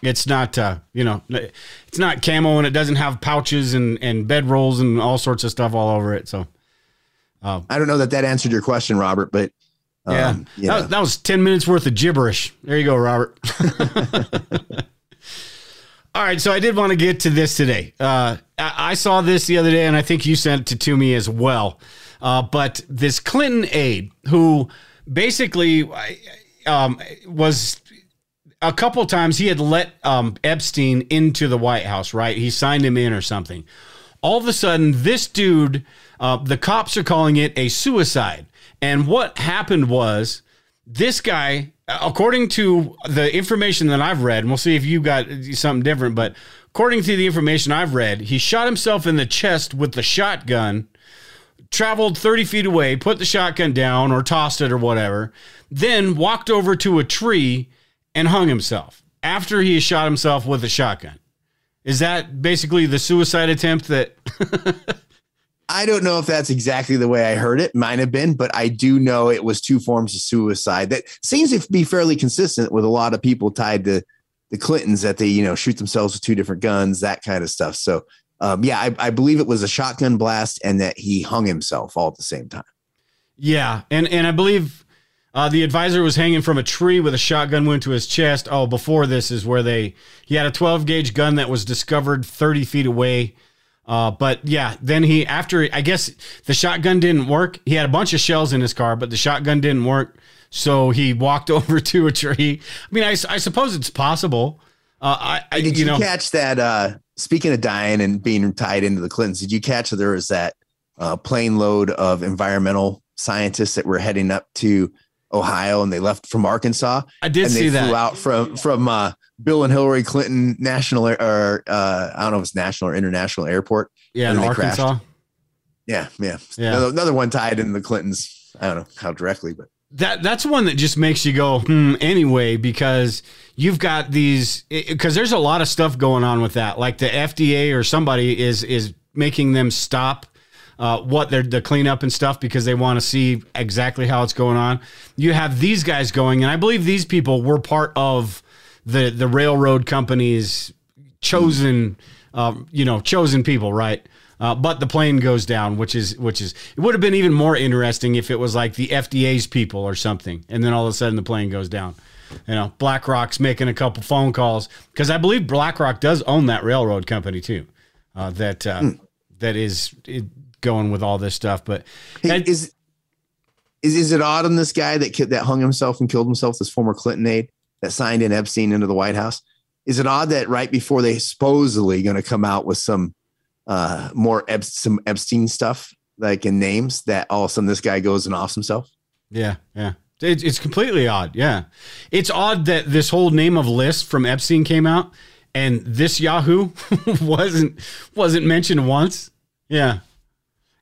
It's not, uh, you know, it's not camo and it doesn't have pouches and, and bed rolls and all sorts of stuff all over it. So, I don't know that that answered your question, Robert, but um, yeah, that, that was 10 minutes worth of gibberish. There you go, Robert. All right, so I did want to get to this today. Uh, I, I saw this the other day, and I think you sent it to me as well. Uh, but this Clinton aide, who basically um, was a couple times, he had let um, Epstein into the White House, right? He signed him in or something. All of a sudden, this dude, uh, the cops are calling it a suicide. And what happened was this guy, according to the information that I've read, and we'll see if you got something different, but according to the information I've read, he shot himself in the chest with the shotgun, traveled 30 feet away, put the shotgun down or tossed it or whatever, then walked over to a tree and hung himself after he shot himself with a shotgun. Is that basically the suicide attempt that I don't know if that's exactly the way I heard it. Might have been, but I do know it was two forms of suicide. That seems to be fairly consistent with a lot of people tied to the Clintons that they, you know, shoot themselves with two different guns, that kind of stuff. So, um, yeah, I, I believe it was a shotgun blast and that he hung himself all at the same time. Yeah, and and I believe uh, the advisor was hanging from a tree with a shotgun wound to his chest. Oh, before this is where they he had a 12 gauge gun that was discovered 30 feet away. Uh, but yeah, then he after I guess the shotgun didn't work. He had a bunch of shells in his car, but the shotgun didn't work. So he walked over to a tree. I mean, I, I suppose it's possible. Uh, I, I Did you you, know catch that? Uh, speaking of dying and being tied into the Clintons, did you catch that there was that uh, plane load of environmental scientists that were heading up to Ohio and they left from Arkansas? I did and see they that. flew out from from uh, Bill and Hillary Clinton National Air- or uh, I don't know if it's national or international airport. yeah, in they crashed. Arkansas. Yeah, yeah. Yeah. Another, another one tied in the Clintons. I don't know how directly, but That that's one that just makes you go hmm anyway because you've got these because there's a lot of stuff going on with that like the FDA or somebody is is making them stop uh, what they're the cleanup and stuff because they want to see exactly how it's going on. You have these guys going, and I believe these people were part of the the railroad companies chosen, um, you know, chosen people, right? Uh, but the plane goes down, which is which is it would have been even more interesting if it was like the FDA's people or something, and then all of a sudden the plane goes down. You know, BlackRock's making a couple phone calls because I believe BlackRock does own that railroad company too. Uh, that uh, that is it, going with all this stuff, but Hey, is is is it odd on this guy that that hung himself and killed himself? This former Clinton aide that signed in Epstein into the White House. Is it odd that right before they supposedly going to come out with some uh, more Ep- some Epstein stuff, like in names, that all of a sudden this guy goes and offs himself? Yeah, yeah. It, it's completely odd. Yeah. It's odd that this whole name of list from Epstein came out and this Yahoo wasn't wasn't mentioned once. Yeah.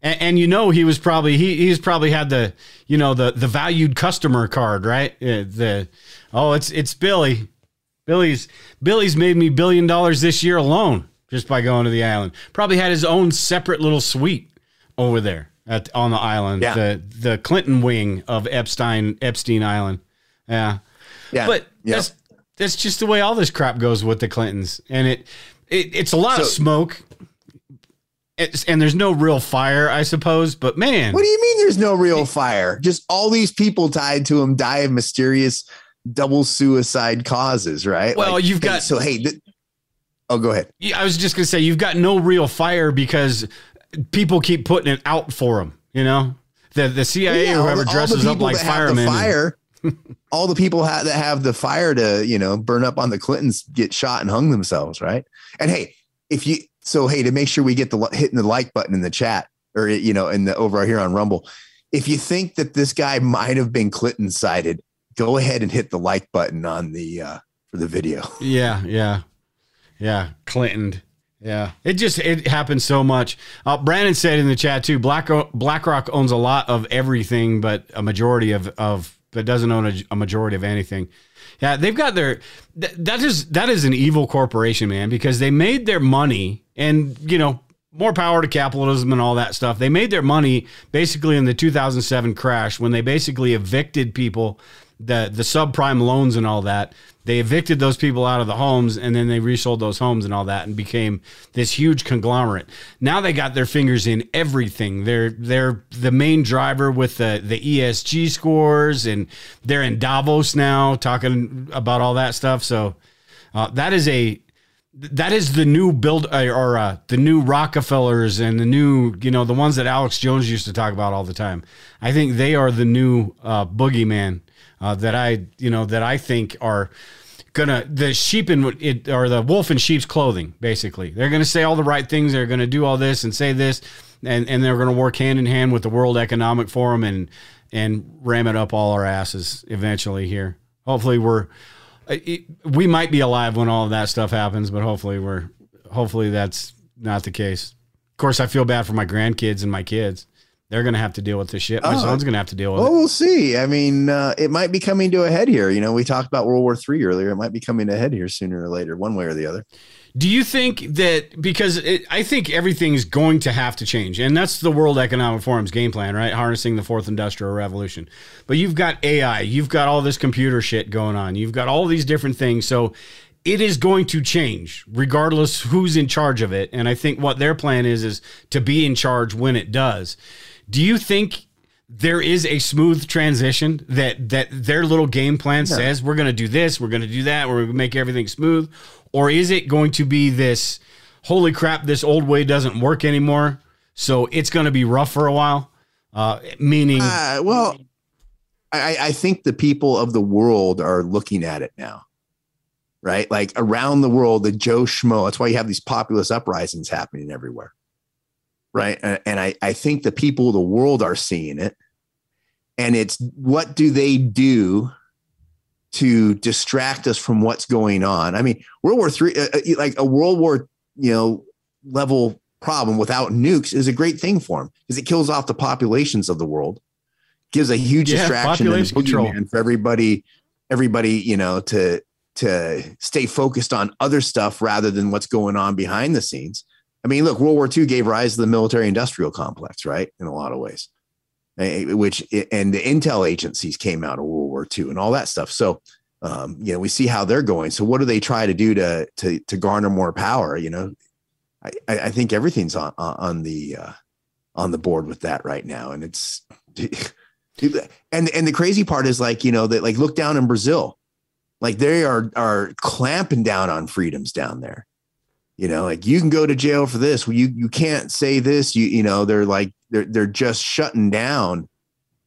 And, and you know he was probably he he's probably had the you know the the valued customer card, right? Uh, the oh it's it's Billy. Billy's Billy's made me billion dollars this year alone just by going to the island. Probably had his own separate little suite over there at on the island. Yeah. The the Clinton wing of Epstein Epstein Island. Yeah. Yeah, But yeah. that's that's just the way all this crap goes with the Clintons. And it, it it's a lot of smoke. It's, and there's no real fire, I suppose. But man, What do you mean? There's no real fire? Just all these people tied to him die of mysterious double suicide causes, right? Well, you've hey, got- so. Hey, th- oh, go ahead. Yeah, I was just gonna say you've got no real fire because people keep putting it out for them. You know, the the CIA Yeah, whoever the- all the dresses up like that have the firemen. and- fire, all the people ha- that have the fire to you know burn up on the Clintons get shot and hung themselves, right? And hey, if you so hey to make sure we get the hitting the like button in the chat or you know in the over here on Rumble, if you think that this guy might have been Clinton sided, go ahead and hit the like button on the uh for the video. Yeah, yeah, yeah. Clinton. Yeah, it just it happens so much. Uh, Brandon said in the chat too. Black BlackRock owns a lot of everything, but a majority of of but doesn't own a, a majority of anything. Yeah, they've got their th- that is that is an evil corporation, man, because they made their money and you know more power to capitalism and all that stuff. They made their money basically in the 2007 crash when they basically evicted people, the the subprime loans and all that. They evicted those people out of the homes and then they resold those homes and all that and became this huge conglomerate. Now they got their fingers in everything. They're they're the main driver with the the ESG scores and they're in Davos now talking about all that stuff. So uh, that is a that is the new build uh, or uh, the new Rockefellers and the new you know the ones that Alex Jones used to talk about all the time. I think they are the new uh, boogeyman uh, that I you know that I think are gonna the sheep in it or the wolf in sheep's clothing. Basically, they're gonna say all the right things. They're gonna do all this and say this, and and they're gonna work hand in hand with the World Economic Forum and and ram it up all our asses eventually here. Hopefully, we're it, we might be alive when all of that stuff happens, but hopefully we're hopefully that's not the case. Of course, I feel bad for my grandkids and my kids. They're gonna have to deal with this shit. My Oh. son's gonna have to deal with it. Well, it. we'll see. I mean, uh, it might be coming to a head here. You know, we talked about World War Three earlier. It might be coming to a head here sooner or later, one way or the other. Do you think that because it, I think everything's going to have to change, and that's the World Economic Forum's game plan, right? Harnessing the fourth industrial revolution. But you've got AI, you've got all this computer shit going on, you've got all these different things. So it is going to change regardless who's in charge of it. And I think what their plan is is to be in charge when it does. Do you think there is a smooth transition that that their little game plan says we're going to do this, we're going to do that, we're going to make everything smooth, or is it going to be this holy crap this old way doesn't work anymore, so it's going to be rough for a while? Uh, meaning, Uh, well, I, I think the people of the world are looking at it now, right? Like around the world, the Joe Schmo. That's why you have these populist uprisings happening everywhere, right? And, I, I think the people of the world are seeing it, and it's what do they do to distract us from what's going on? I mean, World War Three, uh, uh, like a World War, you know, level problem without nukes is a great thing for them because it kills off the populations of the world gives a huge Yeah, distraction population control. for everybody everybody you know to to stay focused on other stuff rather than what's going on behind the scenes i mean look world war ii gave rise to the military industrial complex right in a lot of ways which and the intel agencies came out of world war ii and all that stuff. So um, you know we see how they're going. So what do they try to do to to to garner more power you know? I I think everything's on on the uh on the board with that right now and it's and and the crazy part is like you know that like look down in brazil. Like they are are clamping down on freedoms down there you know like you can go to jail for this. You you can't say this. You you know they're like they're they're just shutting down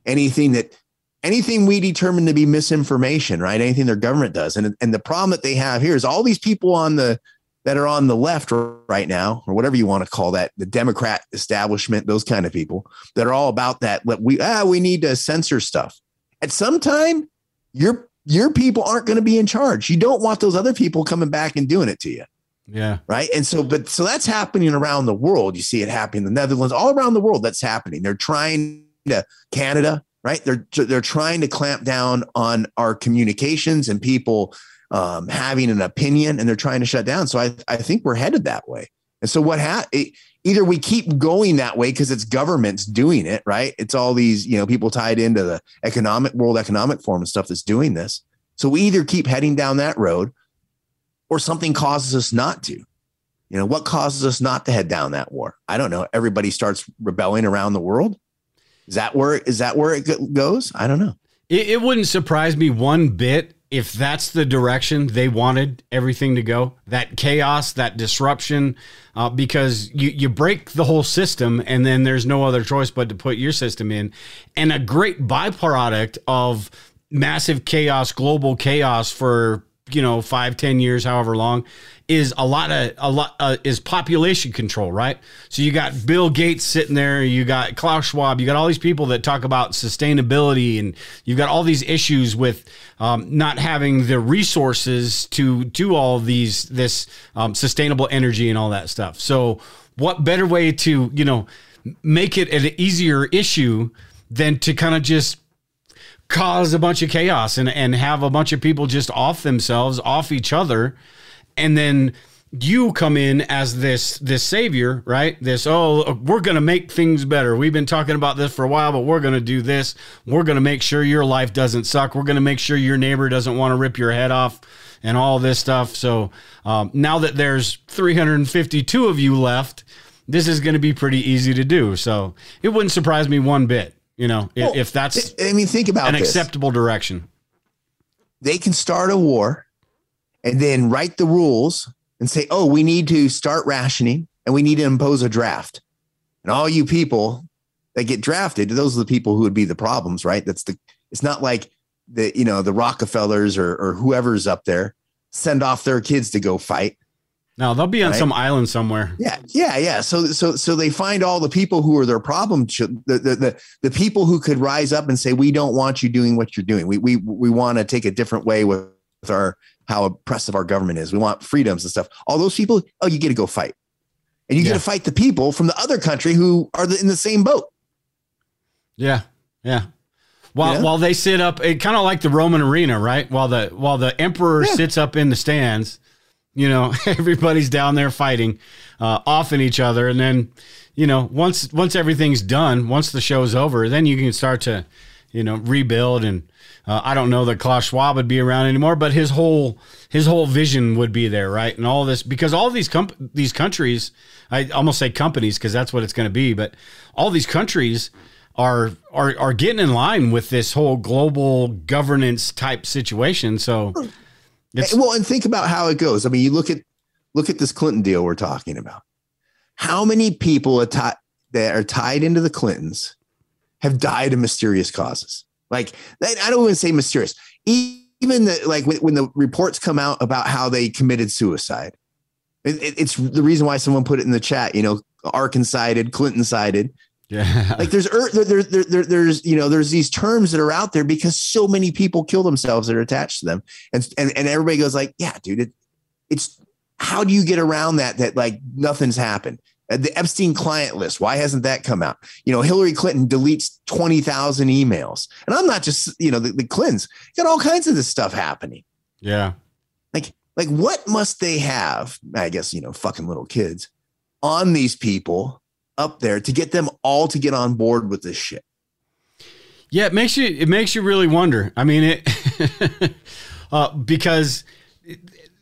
anything that anything we determine to be misinformation right? Anything their government does. And and the problem that they have here is all these people on the that are on the left right now or whatever you want to call that the democrat establishment those kind of people that are all about that we ah we need to censor stuff. At some time your your people aren't going to be in charge. You don't want those other people coming back and doing it to you yeah, right? And so but so that's happening around the world. You see it happening in the netherlands all around the world that's happening. They're trying to canada right? They're they're trying to clamp down on our communications and people um, having an opinion and they're trying to shut down. So i i think we're headed that way. And so what ha- it, either we keep going that way because it's governments doing it right? It's all these you know people tied into the economic world economic forum and stuff that's doing this. So we either keep heading down that road or something causes us not to. You know, what causes us not to head down that war? I don't know. Everybody starts rebelling around the world. Is that where is that where it goes? I don't know. It, it wouldn't surprise me one bit if that's the direction they wanted everything to go, that chaos, that disruption, uh, because you, you break the whole system and then there's no other choice but to put your system in. And a great byproduct of massive chaos, global chaos for you know five ten years however long is a lot of a lot uh, is population control right? So you got bill gates sitting there you got klaus schwab you got all these people that talk about sustainability and you've got all these issues with um, not having the resources to do all these this um, sustainable energy and all that stuff. So what better way to you know make it an easier issue than to kind of just cause a bunch of chaos and, and have a bunch of people just off themselves, off each other. And then you come in as this this savior, right? This oh, we're going to make things better. We've been talking about this for a while, but we're going to do this. We're going to make sure your life doesn't suck. We're going to make sure your neighbor doesn't want to rip your head off and all this stuff. So um, now that there's 352 of you left, this is going to be pretty easy to do. So it wouldn't surprise me one bit. You know, if, well, if that's I mean, think about an this. acceptable direction. They can start a war and then write the rules and say, "Oh, we need to start rationing and we need to impose a draft." And all you people that get drafted, those are the people who would be the problems, right? That's the. It's not like the you know the Rockefellers or or whoever's up there send off their kids to go fight. No, they'll be on right? some island somewhere. Yeah, yeah, yeah. So, so, so they find all the people who are their problem. The, the, the, the people who could rise up and say, "We don't want you doing what you're doing. We, we, we want to take a different way with our how oppressive our government is. We want freedoms and stuff." All those people, oh, you get to go fight, and you yeah. get to fight the people from the other country who are in the same boat. Yeah, yeah. While yeah. while they sit up, eh, it kind of like the Roman arena, right? While the while the emperor yeah. sits up in the stands you know, everybody's down there fighting, uh, offing each other, and then, you know, once once everything's done, once the show's over, then you can start to, you know, rebuild. And uh, I don't know that Klaus Schwab would be around anymore, but his whole his whole vision would be there, right? And all this because all these com- these countries, I almost say companies because that's what it's going to be, but all these countries are are are getting in line with this whole global governance type situation. So it's, well, and think about how it goes. I mean, you look at look at this Clinton deal we're talking about. How many people are that are tied into the Clintons have died of mysterious causes? Like I don't even say mysterious. Even the like when, when the reports come out about how they committed suicide, it, it, it's the reason why someone put it in the chat. You know, Arkancided, Clinton sided. Yeah. Like there's there, there, there, there, there's you know there's these terms that are out there because so many people kill themselves that are attached to them, and and and everybody goes like, yeah, dude, it, it's how do you get around that? That like nothing's happened. Uh, the Epstein client list, why hasn't that come out? You know, Hillary Clinton deletes twenty thousand emails, and I'm not just you know the, the Clintons got all kinds of this stuff happening. Yeah, like like what must they have? I guess you know, fucking little kids on these people up there to get them all to get on board with this shit. Yeah, it makes you it makes you really wonder. I mean, it uh, because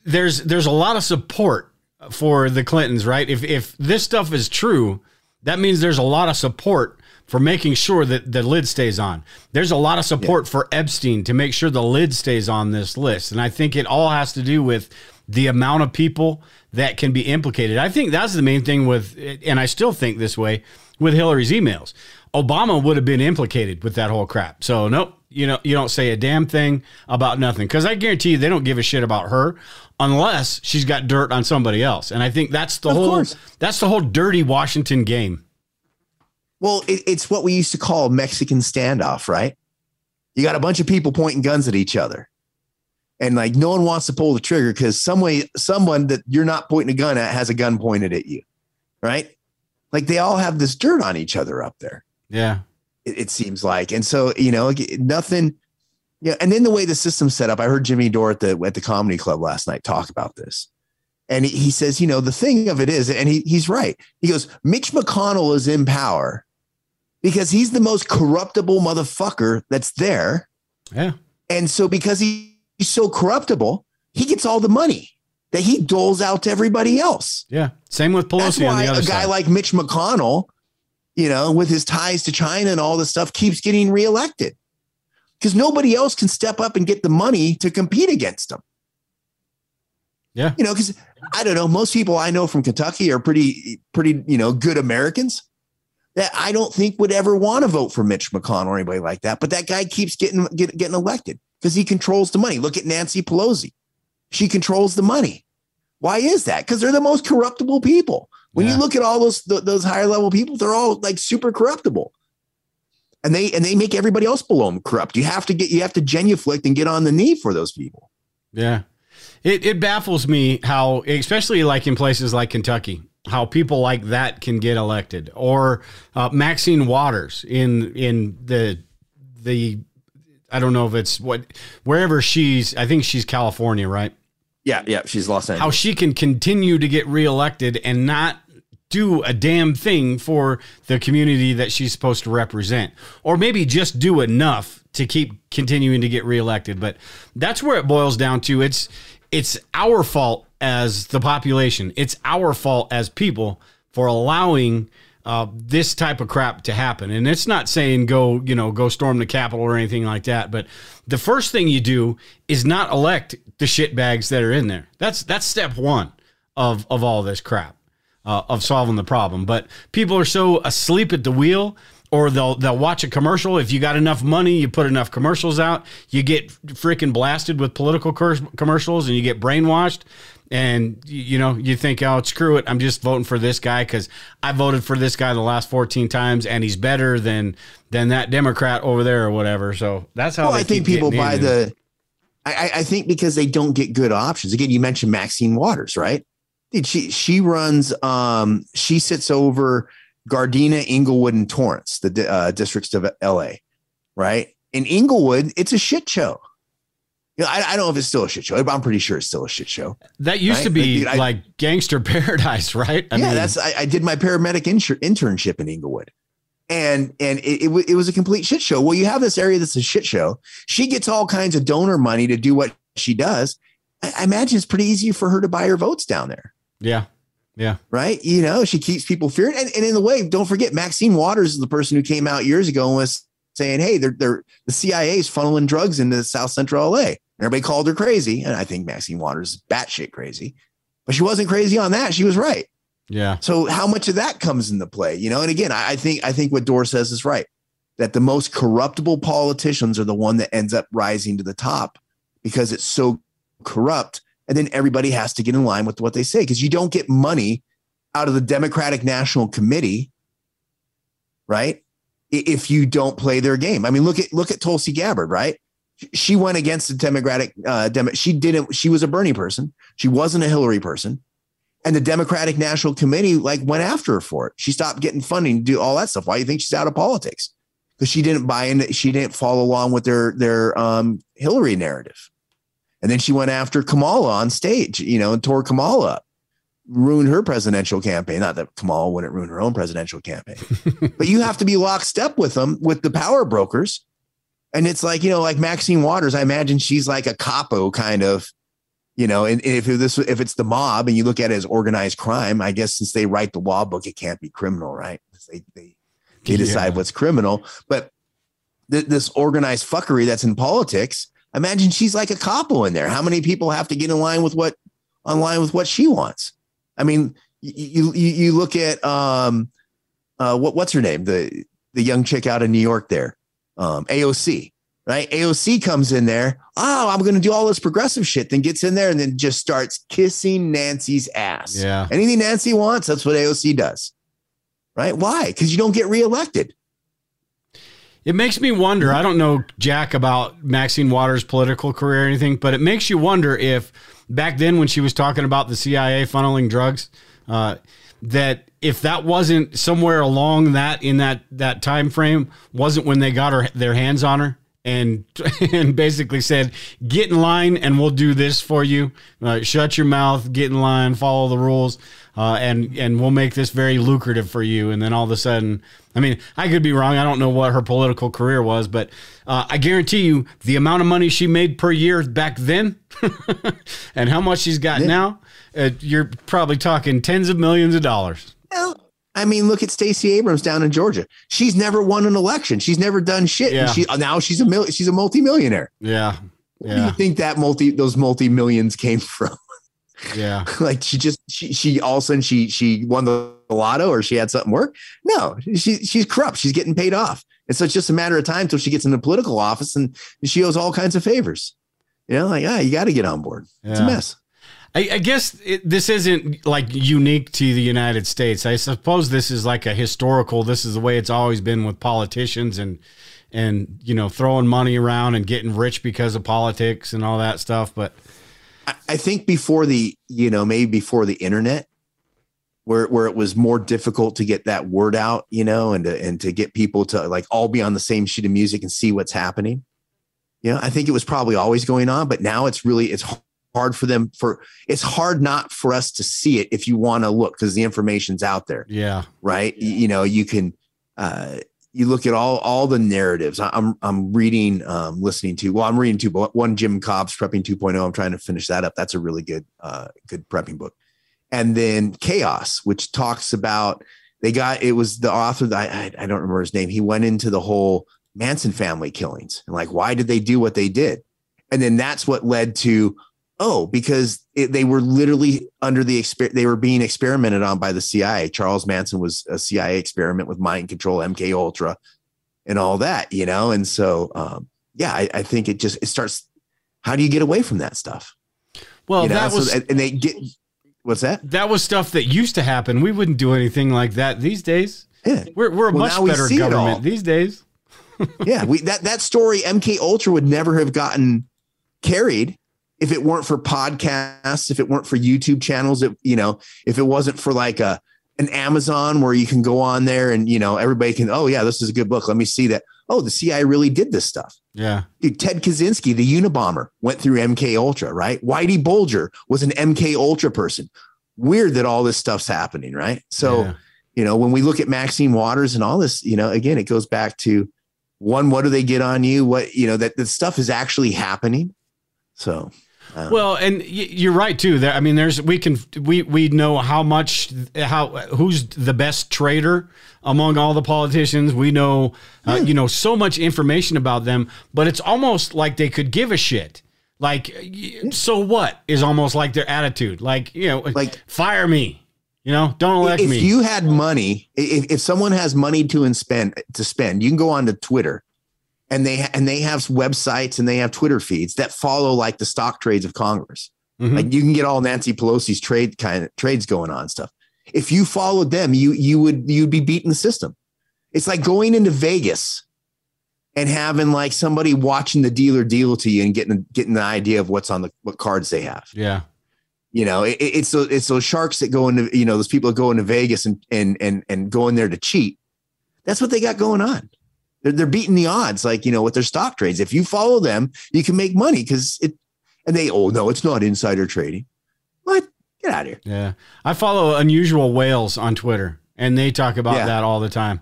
there's there's a lot of support for the Clintons, right? If if this stuff is true, that means there's a lot of support for making sure that the lid stays on. There's a lot of support yeah. for Epstein to make sure the lid stays on this list, and I think it all has to do with the amount of people that can be implicated. I think that's the main thing with, and I still think this way with Hillary's emails. Obama would have been implicated with that whole crap. So nope, you know, you don't say a damn thing about nothing because I guarantee you they don't give a shit about her unless she's got dirt on somebody else. And I think that's the of whole course. that's the whole dirty Washington game. Well, it, it's what we used to call Mexican standoff, right? You got a bunch of people pointing guns at each other and like no one wants to pull the trigger because some way someone that you're not pointing a gun at has a gun pointed at you right? Like they all have this dirt on each other up there. Yeah. It, it seems like. And so you know nothing yeah and then the way the system's set up i heard jimmy dore at the at the comedy club last night talk about this. And he, he says you know the thing of it is and he, he's right. He goes mitch mcconnell is in power because he's the most corruptible motherfucker that's there. Yeah. And so because he he's so corruptible, he gets all the money that he doles out to everybody else. Yeah. Same with Pelosi That's why a guy side. like Mitch McConnell, you know, with his ties to China and all this stuff, keeps getting reelected. because nobody else can step up and get the money to compete against him. Yeah. You know, because I don't know, most people I know from Kentucky are pretty, pretty, you know, good Americans that I don't think would ever want to vote for Mitch McConnell or anybody like that. But that guy keeps getting get, getting elected because he controls the money. Look at Nancy Pelosi; she controls the money. Why is that? Because they're the most corruptible people. When Yeah. you look at all those th- those higher level people, they're all like super corruptible, and they and they make everybody else below them corrupt. You have to get you have to genuflect and get on the knee for those people. Yeah. It, it baffles me how, especially like in places like Kentucky, how people like that can get elected, or uh, Maxine Waters in in the the I don't know if it's what wherever she's. I think she's California, right? Yeah, yeah, she's Los Angeles. How she can continue to get reelected and not do a damn thing for the community that she's supposed to represent, or maybe just do enough to keep continuing to get reelected. But that's where it boils down to. It's it's our fault as the population. It's our fault as people for allowing uh, this type of crap to happen. And it's not saying go, you know, go storm the Capitol or anything like that. But the first thing you do is not elect the shitbags that are in there. That's that's step one of of all this crap uh, of solving the problem. But people are so asleep at the wheel, or they'll they'll watch a commercial. If you got enough money, you put enough commercials out, you get freaking blasted with political commercials, and you get brainwashed. And you know you think, oh, screw it, I'm just voting for this guy because I voted for this guy the last 14 times, and he's better than than that Democrat over there or whatever. So that's how well, I think people buy in. the. I, I- think because they don't get good options. Again, you mentioned Maxine Waters, right? Dude, she she runs. Um, she sits over Gardena, Inglewood, and Torrance, the uh, districts of L.A. Right? In Inglewood, it's a shit show. You know, I, I don't know if it's still a shit show, but I'm pretty sure it's still a shit show. that used to be Dude, I- like gangster paradise, right? I yeah, mean, that's I, I did my paramedic insur- internship in Inglewood, and and it, it, it was a complete shit show. Well, you have this area that's a shit show. She gets all kinds of donor money to do what she does. I, I imagine it's pretty easy for her to buy her votes down there, yeah, yeah. right? You know, she keeps people fearing. And, and in the way, don't forget, Maxine Waters is the person who came out years ago and was saying, "Hey, they're they're the CIA is funneling drugs into South Central LA." Everybody called her crazy, and I think Maxine Waters is batshit crazy, but she wasn't crazy on that. She was right. Yeah. So how much of that comes into play? You know, and again, I, I think I think what Dor says is right. That the most corruptible politicians are the one that ends up rising to the top because it's so corrupt. And then everybody has to get in line with what they say because you don't get money out of the Democratic National Committee, right? If you don't play their game. I mean, look at look at Tulsi Gabbard, right? She went against the Democratic. Uh, Demo- she didn't. She was a Bernie person. She wasn't a Hillary person and the Democratic National Committee like went after her for it. She stopped getting funding to do all that stuff. Why do you think she's out of politics? Because she didn't buy in. she didn't follow along with their their um, Hillary narrative. And then she went after Kamala on stage, you know, and tore Kamala up, ruined her presidential campaign. Not that Kamala wouldn't ruin her own presidential campaign, but you have to be lockstep with them, with the power brokers. And it's like, you know, like Maxine Waters, I imagine she's like a capo kind of, you know, and if this if it's the mob and you look at it as organized crime, I guess since they write the law book, it can't be criminal, right? They they, they decide Yeah. what's criminal. But th- this organized fuckery that's in politics, imagine she's like a capo in there. How many people have to get in line with what on line with what she wants? I mean, you you you look at um uh what what's her name? The the young chick out of New York there. Um AOC, right? AOC comes in there. Oh, I'm going to do all this progressive shit. Then gets in there and then just starts kissing Nancy's ass. Yeah. Anything Nancy wants, that's what AOC does. Right? Why? Because you don't get reelected. It makes me wonder. I don't know Jack about Maxine Waters' political career or anything, but it makes you wonder if back then when she was talking about the CIA funneling drugs, uh, that if that wasn't somewhere along that in that that time frame, wasn't when they got her their hands on her and and basically said, "Get in line, and we'll do this for you. Uh, shut your mouth, get in line, follow the rules, uh, and and we'll make this very lucrative for you." And then all of a sudden, I mean, I could be wrong. I don't know what her political career was, but uh, I guarantee you, the amount of money she made per year back then, and how much she's got now, uh, you're probably talking tens of millions of dollars. Well, I mean, look at Stacey Abrams down in Georgia. She's never won an election. She's never done shit. Yeah. And she now she's a mil- she's a multimillionaire. Yeah. Where do you think that multi those multi millions came from? Yeah. like she just she she all of a sudden she she won the lotto or she had something work. No, she she's corrupt. She's getting paid off. And so it's just a matter of time till she gets in the political office and she owes all kinds of favors. You know, like ah, you got to get on board. It's a mess. I, I guess it, this isn't like unique to the United States. I suppose this is like a historical. This is the way it's always been with politicians and and you know throwing money around and getting rich because of politics and all that stuff. But I- I think before the, you know, maybe before the internet, where where it was more difficult to get that word out, you know, and to and to get people to like all be on the same sheet of music and see what's happening. You know, I think it was probably always going on, but now it's really it's hard for them for it's hard not for us to see it if you want to look because the information's out there yeah, right? You, you know, you can uh, you look at all all the narratives. I- I'm I'm reading, um, listening to. Well, I'm reading two, but one Jim Cobb's Prepping 2.0. I'm trying to finish that up. That's a really good uh, good prepping book. And then Chaos, which talks about they got it was the author that I, I don't remember his name. He went into the whole Manson family killings and like why did they do what they did, and then that's what led to oh because it, they were literally under the exper- they were being experimented on by the CIA. Charles Manson was a CIA experiment with mind control, MK Ultra, and all that, you know. And so, um, yeah, I, I think it just it starts. How do you get away from that stuff? well, you know? that So- was and and they get what's that? that was stuff that used to happen. We wouldn't do anything like that these days. Yeah, We're we're a Well, much better see it all. government these days. yeah. We that that story MK Ultra would never have gotten carried if it weren't for podcasts, if it weren't for YouTube channels, if you know, if it wasn't for like a an Amazon where you can go on there and you know everybody can, oh yeah, this is a good book. Let me see that. Oh, the CIA really did this stuff. Yeah, Dude, Ted Kaczynski, the Unabomber, went through MK Ultra, right? Whitey Bulger was an MK Ultra person. Weird that all this stuff's happening, right? So, Yeah. you know, when we look at Maxine Waters and all this, you know, again, it goes back to one, what do they get on you? What, you know, that the stuff is actually happening. So, um, Well, and y- you're right too. There, I mean, there's we can we we know how much how who's the best trader among all the politicians. We know uh, you know so much information about them, but it's almost like they could give a shit. Like, so what is almost like their attitude? Like, you know, Like- fire me. You know, don't elect if me. you had money, if, if someone has money to and spend to spend, you can go on to Twitter and they and they have websites and they have Twitter feeds that follow like the stock trades of Congress. Mhm. Like you can get all Nancy Pelosi's trade kind of trades going on stuff. If you followed them, you you would you'd be beating the system. It's like going into Vegas and having like somebody watching the dealer deal to you and getting getting the idea of what's on the what cards they have. yeah, You know, it, it's those, it's those sharks that go into you know those people that go into Vegas and and and and go in there to cheat. That's what they got going on. They're they're beating the odds, like you know, with their stock trades. If you follow them, you can make money because it. And they, oh no, it's not insider trading. What? Get out of here. yeah. I follow unusual whales on Twitter, and they talk about Yeah. that all the time.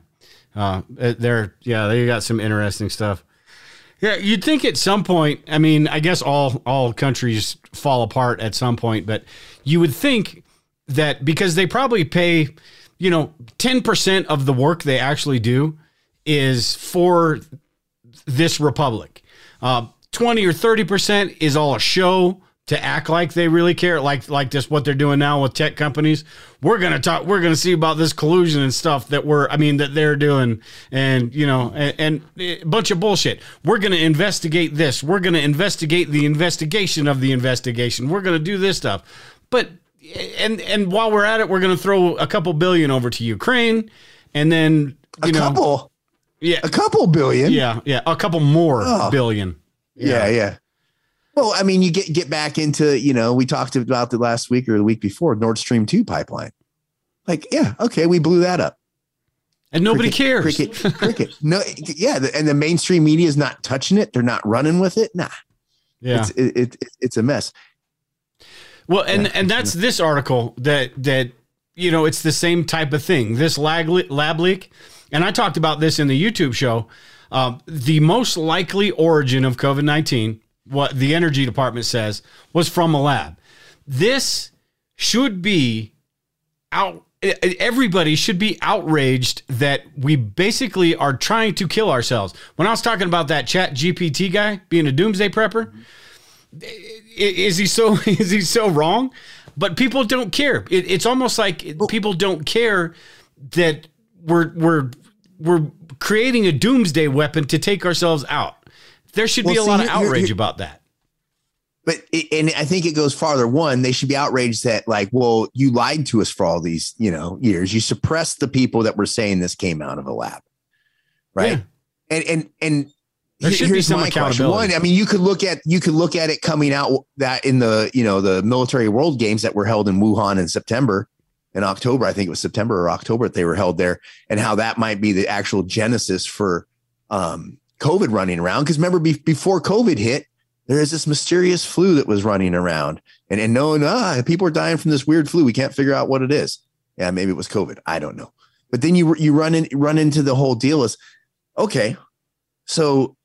Uh, they're yeah, they got some interesting stuff. Yeah, you'd think at some point. I mean, I guess all all countries fall apart at some point, but you would think that because they probably pay, you know, ten percent of the work they actually do is for this republic. Uh, Twenty or thirty percent is all a show to act like they really care, like like just what they're doing now with tech companies. We're gonna talk. We're gonna see about this collusion and stuff that we're. I mean that they're doing, and you know, and, and a bunch of bullshit. We're gonna investigate this. We're gonna investigate the investigation of the investigation. We're gonna do this stuff, but and and while we're at it, we're gonna throw a couple billion over to Ukraine, and then you A know, couple, yeah, a couple billion. yeah, yeah, a couple more Oh. billion. yeah, yeah. Well, I mean, you get get back into you know we talked about the last week or the week before Nord Stream two pipeline. Like, yeah, okay, we blew that up. And nobody Cricket, cares. Cricket, cricket. No, yeah, and the mainstream media is not touching it. They're not running with it. Nah, yeah. it's it, it, it's a mess. Well, and Yeah. and that's this article that that you know it's the same type of thing. This lag lab leak, and I talked about this in the YouTube show. Um, the most likely origin of COVID nineteen, what the energy department says, was from a lab. This should be out everybody should be outraged that we basically are trying to kill ourselves. When I was talking about that Chat GPT guy being a doomsday prepper, is he so is he so wrong? But people don't care. It, it's almost like people don't care that we're we're we're creating a doomsday weapon to take ourselves out. There should well, be a see, lot of outrage here, here, about that. But it, and I think it goes farther. One, they should be outraged that like, well, you lied to us for all these you know years. You suppressed the people that were saying this came out of a lab, right? Yeah. And and and there should Here's be some accountability. One, I mean, you could look at you could look at it coming out that in the you know the military world games that were held in Wuhan in September, in October, I think it was September or October that they were held there, and how that might be the actual genesis for um, COVID running around. Because remember, be- before COVID hit, there is this mysterious flu that was running around, and and knowing ah, people are dying from this weird flu, we can't figure out what it is. Yeah, maybe it was COVID. I don't know. But then you you run in run into the whole deal is okay. So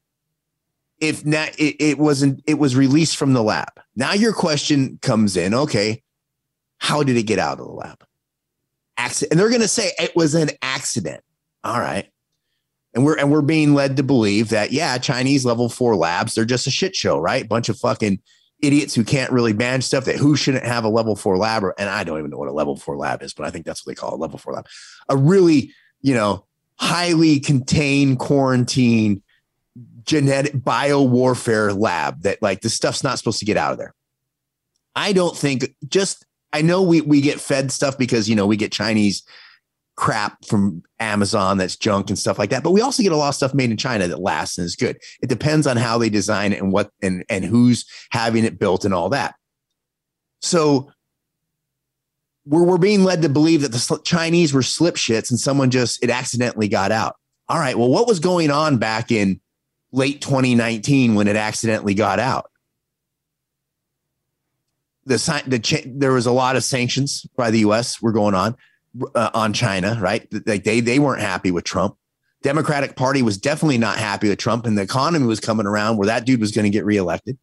if not, it, it wasn't, it was released from the lab. Now your question comes in. Okay. How did it get out of the lab? Accident. And they're going to say it was an accident. All right. And we're, and we're being led to believe that, yeah, Chinese level four labs, they're just a shit show, right? Bunch of fucking idiots who can't really manage stuff that who shouldn't have a level four lab. Or, and I don't even know what a level four lab is, but I think that's what they call a level four lab. A really, you know, highly contained quarantine genetic bio warfare lab that like this stuff's not supposed to get out of there. I don't think just I know we we get fed stuff because you know we get Chinese crap from Amazon that's junk and stuff like that, but we also get a lot of stuff made in China that lasts and is good. It depends on how they design it and what and and who's having it built and all that. So we're we're being led to believe that the Chinese were slip shits and someone just it accidentally got out. All right, well, what was going on back in late 2019 when it accidentally got out. The, the there was a lot of sanctions by the U.S. were going on uh, on China, right? Like they they weren't happy with Trump. Democratic Party was definitely not happy with Trump, and the economy was coming around where that dude was going to get reelected.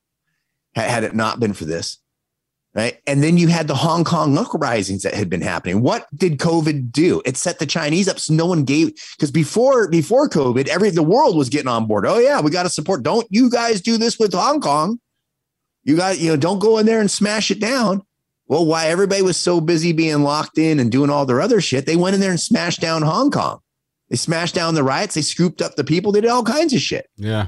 Had it not been for this, right? And then you had the Hong Kong uprisings that had been happening. What did COVID do? It set the Chinese up so no one gave because before before COVID, every the world was getting on board. Oh yeah, we got to support. Don't you guys do this with Hong Kong? You got you know don't go in there and smash it down. Well, why everybody was so busy being locked in and doing all their other shit, they went in there and smashed down Hong Kong. They smashed down the riots. They scooped up the people. They did all kinds of shit. Yeah.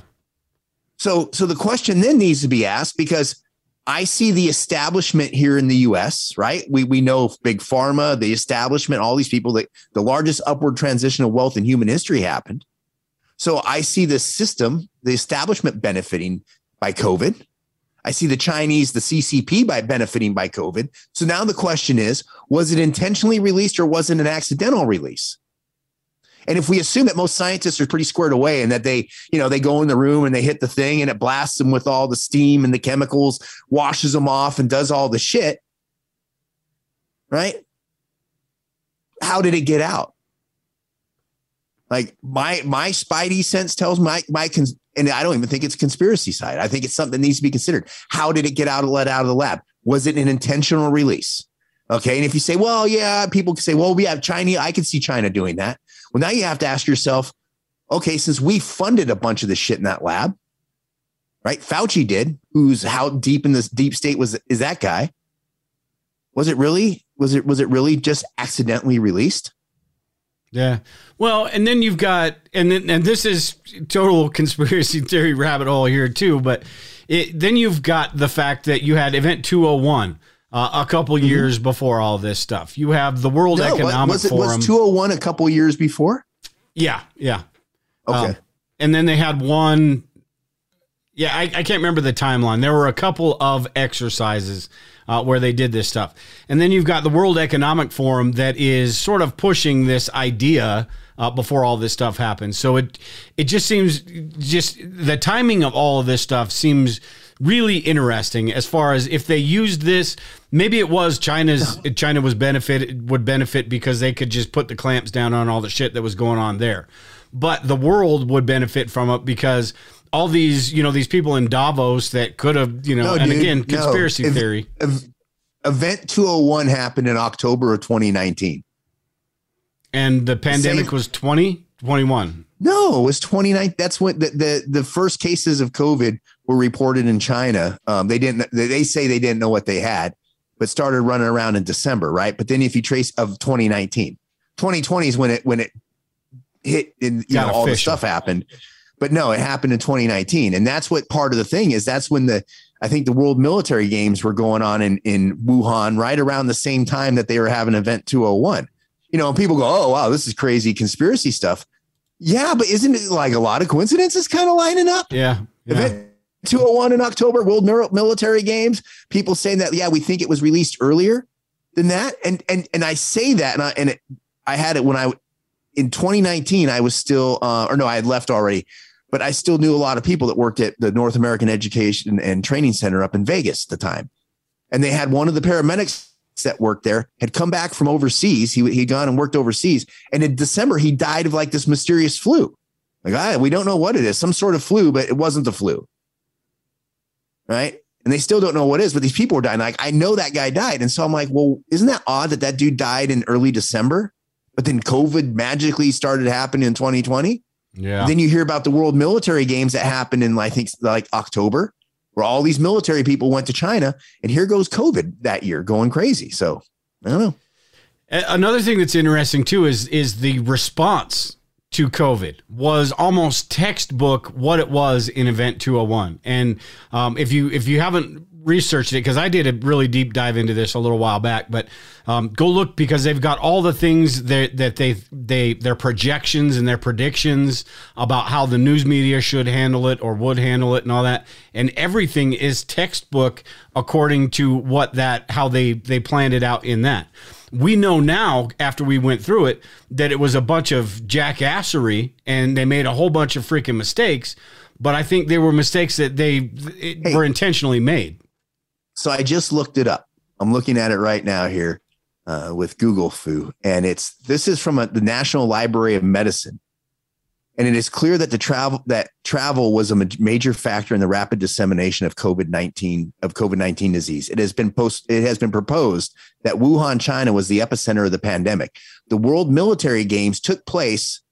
So so the question then needs to be asked because I see the establishment here in the US, right? We we know big pharma, the establishment, all these people that the largest upward transition of wealth in human history happened. So I see the system, the establishment benefiting by COVID. I see the Chinese, the CCP by benefiting by COVID. So now the question is, was it intentionally released or was it an accidental release? And if we assume that most scientists are pretty squared away and that they, you know, they go in the room and they hit the thing and it blasts them with all the steam and the chemicals, washes them off and does all the shit, right? How did it get out? Like my my spidey sense tells my my and I don't even think it's conspiracy side. I think it's something that needs to be considered. How did it get out of let out of the lab? Was it an intentional release? Okay. And if you say, well, yeah, people can say, well, we have China. I can see China doing that. Well, now you have to ask yourself, okay, since we funded a bunch of this shit in that lab, right? Fauci did, who's how deep in this deep state was is that guy? Was it really? Was it was it really just accidentally released? Yeah. Well, and then you've got and then and this is total conspiracy theory rabbit hole here too, but it, then you've got the fact that you had event 201 uh, a couple mm-hmm. years before all this stuff. You have the World no, Economic was it, Forum. Was 201 a couple years before? Yeah, yeah. Okay. Um, and then they had one. Yeah, I, I, can't remember the timeline. There were a couple of exercises uh, where they did this stuff. And then you've got the World Economic Forum that is sort of pushing this idea uh, before all this stuff happens. So it it just seems just the timing of all of this stuff seems really interesting as far as if they used this maybe it was china's china was benefit would benefit because they could just put the clamps down on all the shit that was going on there but the world would benefit from it because all these you know these people in davos that could have you know no, and dude, again conspiracy no. theory event 201 happened in october of 2019 And the pandemic Same- was 20, 21. No, it was 29. That's when the, the, the first cases of COVID were reported in China. Um, they didn't, they, they say they didn't know what they had, but started running around in December, right? But then if you trace of 2019, 2020 is when it, when it hit and you Got know, all the stuff happened. But no, it happened in 2019. And that's what part of the thing is. That's when the, I think the World Military Games were going on in, in Wuhan right around the same time that they were having Event 201. You know, and people go, oh, wow, this is crazy conspiracy stuff. Yeah, but isn't it like a lot of coincidences kind of lining up? Yeah. yeah. Event 201 in October, World Military Games. People saying that, yeah, we think it was released earlier than that. And and and I say that, and I and it, I had it when I in 2019. I was still, uh, or no, I had left already, but I still knew a lot of people that worked at the North American Education and Training Center up in Vegas at the time, and they had one of the paramedics that worked there had come back from overseas. He he'd gone and worked overseas, and in December he died of like this mysterious flu. Like, I, we don't know what it is, some sort of flu, but it wasn't the flu. Right. And they still don't know what it is, but these people were dying. Like, I know that guy died. And so I'm like, well, isn't that odd that that dude died in early December? But then COVID magically started happening in 2020. Yeah. Then you hear about the World Military Games that happened in, I think, like October, where all these military people went to China. And here goes COVID that year going crazy. So I don't know. Another thing that's interesting too is is the response to COVID was almost textbook what it was in Event 201. And um, if you if you haven't researched it, because I did a really deep dive into this a little while back, but um, go look because they've got all the things that that they they their projections and their predictions about how the news media should handle it or would handle it and all that, and everything is textbook according to what that how they they planned it out in that. We know now after we went through it that it was a bunch of jackassery and they made a whole bunch of freaking mistakes but i think they were mistakes that they Hey. were intentionally made So I just looked it up. I'm looking at it right now here uh, with Google-fu, and it's this is from a, the National Library of Medicine, and it is clear that the travel that travel was a ma- major factor in the rapid dissemination of COVID nineteen of COVID nineteen disease. It has been post it has been proposed that Wuhan, China, was the epicenter of the pandemic. The World Military Games took place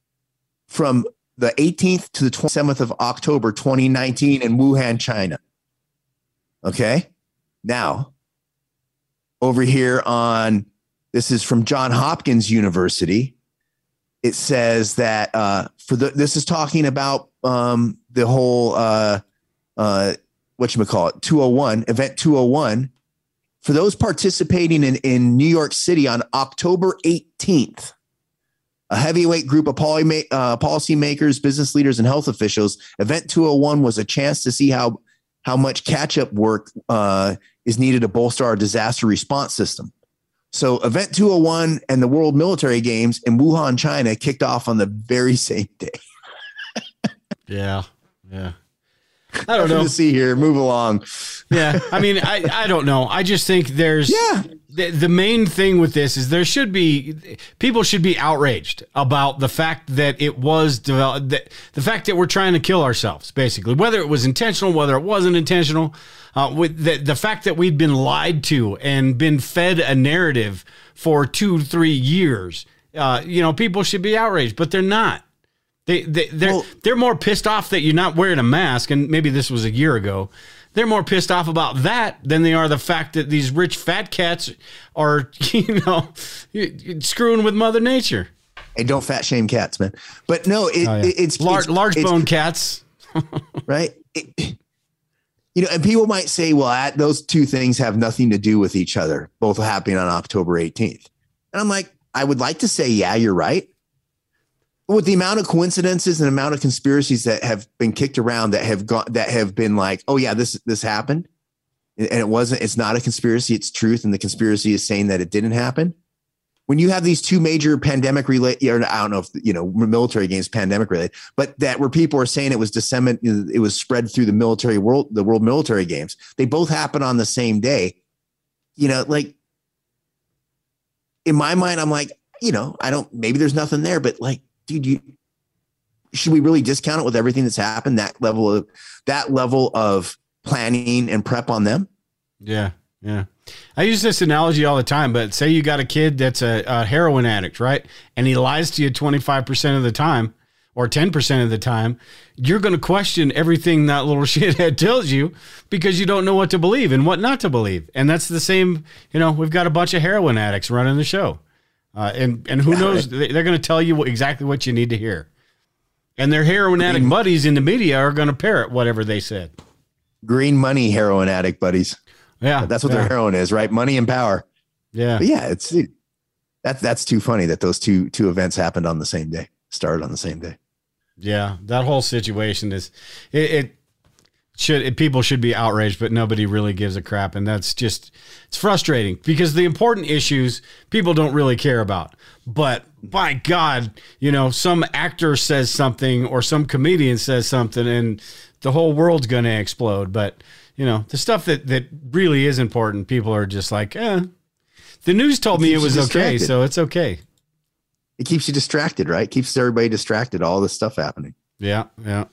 from the 18th to the 27th of October 2019 in Wuhan, China. Okay. Now, over here on this is from John Hopkins University. It says that uh, for the this is talking about um, the whole uh, uh, what you call it 201 event 201 for those participating in, in New York City on October 18th. A heavyweight group of poly, uh, policymakers, business leaders, and health officials. Event 201 was a chance to see how how much catch up work uh, is needed to bolster our disaster response system. So, Event 201 and the World Military Games in Wuhan, China kicked off on the very same day. yeah yeah i don't Nothing know to see here. Move along. yeah i mean i i don't know i just think there's Yeah. The, the main thing with this is there should be people should be outraged about the fact that it was developed that the fact that we're trying to kill ourselves basically whether it was intentional whether it wasn't intentional uh, with the, the fact that we've been lied to and been fed a narrative for two three years uh, you know people should be outraged but they're not they, they they're Well- they're more pissed off that you're not wearing a mask, and maybe this was a year ago. They're more pissed off about that than they are the fact that these rich fat cats are, you know, screwing with Mother Nature. Hey, don't fat shame cats, man. But no, it, Oh, yeah. it- it's large, it's- large it's- bone cats. right? It- you know, and people might say, well, those two things have nothing to do with each other, both happening on October 18th. And I'm like, I would like to say, yeah, you're right. With the amount of coincidences and amount of conspiracies that have been kicked around that have gone, that have been like, oh, yeah, this, this happened. And it wasn't, it's not a conspiracy, it's truth. And the conspiracy is saying that it didn't happen. When you have these two major pandemic related, I don't know if, you know, military games pandemic related, but that where people are saying it was disseminated, it was spread through the military world, the world military games. They both happen on the same day. You know, like in my mind, I'm like, you know, I don't, maybe there's nothing there, but like, dude, you, should we really discount it with everything that's happened? That level of, that level of planning and prep on them? Yeah, Yeah. I use this analogy all the time, but say you got a kid that's a, a heroin addict, right? And he lies to you 25% of the time or 10% of the time, you're going to question everything that little shithead tells you because you don't know what to believe and what not to believe. And that's the same, you know, we've got a bunch of heroin addicts running the show. Uh, and, and who knows, they- they're going to tell you exactly what you need to hear. And their heroin addict buddies in the media are going to parrot whatever they said. Green money heroin addict buddies. Yeah. That's what yeah, their heroin is, right? Money and power. Yeah. But yeah, it's that's that's too funny that those two two events happened on the same day, started on the same day. Yeah, that whole situation is it, it should people should be outraged, but nobody really gives a crap, and that's just it's frustrating because the important issues people don't really care about. But by God, you know, some actor says something or some comedian says something, and the whole world's going to explode. But you know, the stuff that that really is important, people are just like, eh. The news told me it was okay, so it's okay. It keeps you distracted, right? Keeps everybody distracted. All this stuff happening. Yeah, yeah.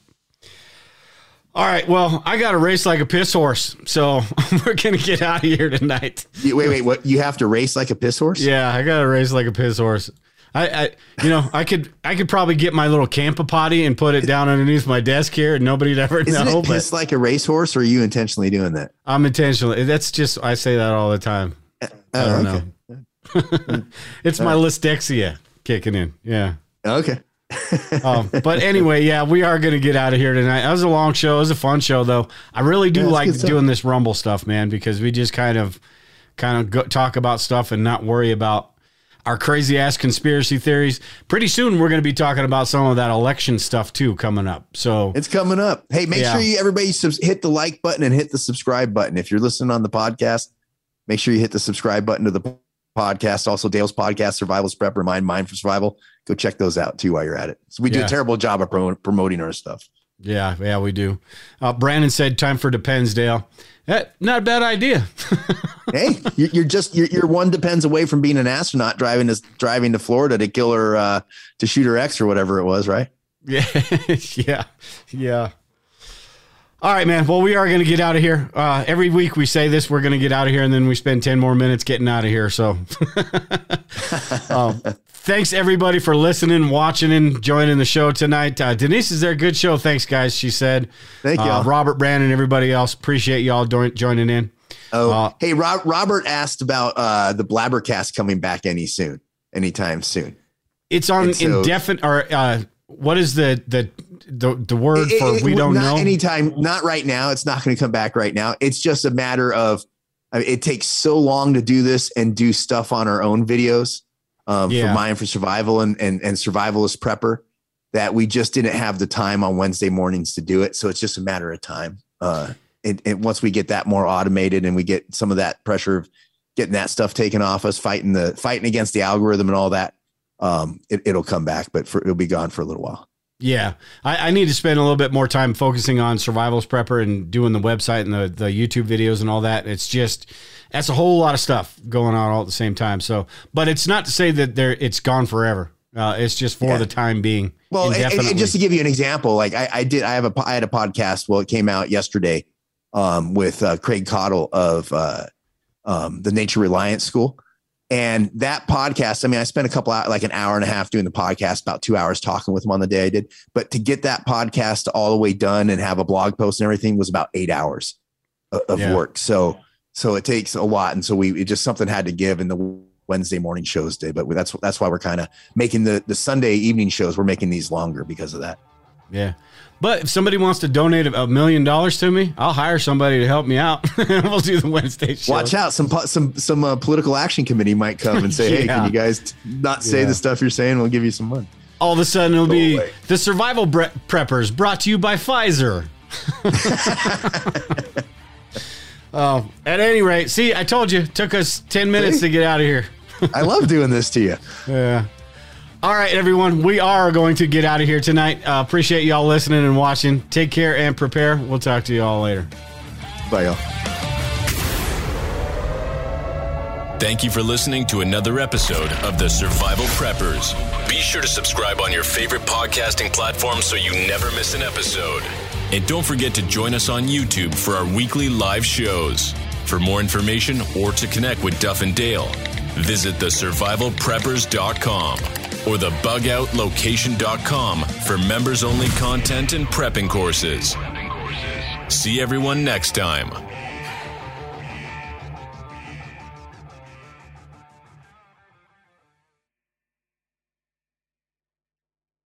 All right. Well, I got to race like a piss horse, so we're gonna get out of here tonight. Wait, wait, what? You have to race like a piss horse? Yeah, I got to race like a piss horse. I, I, you know, I could, I could probably get my little camper potty and put it down underneath my desk here, and nobody'd ever Isn't know. it piss like a racehorse, or are you intentionally doing that? I'm intentionally. That's just I say that all the time. Uh, I Oh, don't okay. know. it's my uh, listexia kicking in. Yeah. Okay. Um, but anyway, yeah, we are going to get out of here tonight. That was a long show. It was a fun show, though. I really do Yeah, like doing this Rumble stuff, man, because we just kind of, kind of go, talk about stuff and not worry about our crazy ass conspiracy theories. Pretty soon, we're going to be talking about some of that election stuff too coming up. So It's coming up. Hey, make Yeah. sure you everybody subs- hit the like button and hit the subscribe button. If you're listening on the podcast, make sure you hit the subscribe button to the podcast. Also, Dale's podcast, Survival's Prep, Remind Mind for Survival. Go check those out too while you're at it. So we do a terrible job of pro- promoting our stuff. yeah, yeah, we do. Uh, Brandon said, "Time for Depends, Dale." That not a bad idea. hey, you- you're just you're, you're one depends away from being an astronaut driving to driving to Florida to kill her uh, to shoot her ex or whatever it was, right? Yeah, yeah, yeah. All right, man. Well, we are going to get out of here. Uh, every week we say this, we're going to get out of here, and then we spend 10 more minutes getting out of here. So, um, thanks everybody for listening, watching, and joining the show tonight. Uh, Denise is there. Good show. Thanks, guys. She said. Thank you. Uh, Robert, Brandon, and everybody else. Appreciate y'all join, joining in. Oh, Uh, hey, Rob, Robert asked about uh, the Blabbercast coming back any soon, anytime soon. It's on so- indefinite, or uh, what is the the the, the word It- for it- we don't not know? anytime not right now it's not going to come back right now it's just a matter of I mean, it takes so long to do this and do stuff on our own videos um, Yeah. for mine for survival and, and and survivalist prepper that we just didn't have the time on wednesday mornings to do it so it's just a matter of time uh and, and once we get that more automated and we get some of that pressure of getting that stuff taken off us fighting the fighting against the algorithm and all that um it, it'll come back but for, it'll be gone for a little while Yeah, I, I need to spend a little bit more time focusing on survivalist prepper and doing the website and the, the YouTube videos and all that. It's just that's a whole lot of stuff going on all at the same time. So, but it's not to say that there it's gone forever. Uh, it's just for Yeah. the time being. Well, and, and- just to give you an example, like I, I did, I have a, I had a podcast. Well, it came out yesterday um, with uh, Craig Caudill of uh, um, the Nature Reliance School, and that podcast. I mean, I spent a couple hours, like an hour and a half doing the podcast, about two hours talking with him on the day I did. But to get that podcast all the way done and have a blog post and everything was about eight hours of, of Yeah. work. So, so it takes a lot, and so we it just something had to give, and the Wednesday morning shows did. But that's that's why we're kind of making the the Sunday evening shows. We're making these longer because of that. Yeah. But if somebody wants to donate a million dollars to me, I'll hire somebody to help me out. we'll do the Wednesday show. Watch out! Some some some uh, political action committee might come and say, "Hey, can you guys not say Yeah. the stuff you're saying? We'll give you some money." All of a sudden, it'll be away. the survival bre- preppers brought to you by Pfizer. oh, at any rate, see, I told you, it took us 10 minutes to get out of here. I love doing this to you. Yeah. All right, everyone, we are going to get out of here tonight. Uh, appreciate y'all listening and watching. Take care and prepare. We'll talk to you all later. Bye, y'all. Thank you for listening to another episode of The Survival Preppers. Be sure to subscribe on your favorite podcasting platform so you never miss an episode. And don't forget to join us on YouTube for our weekly live shows. For more information or to connect with Duff and Dale, visit thesurvivalpreppers.com or the thebugoutlocation.com for members only content and prepping courses. See everyone next time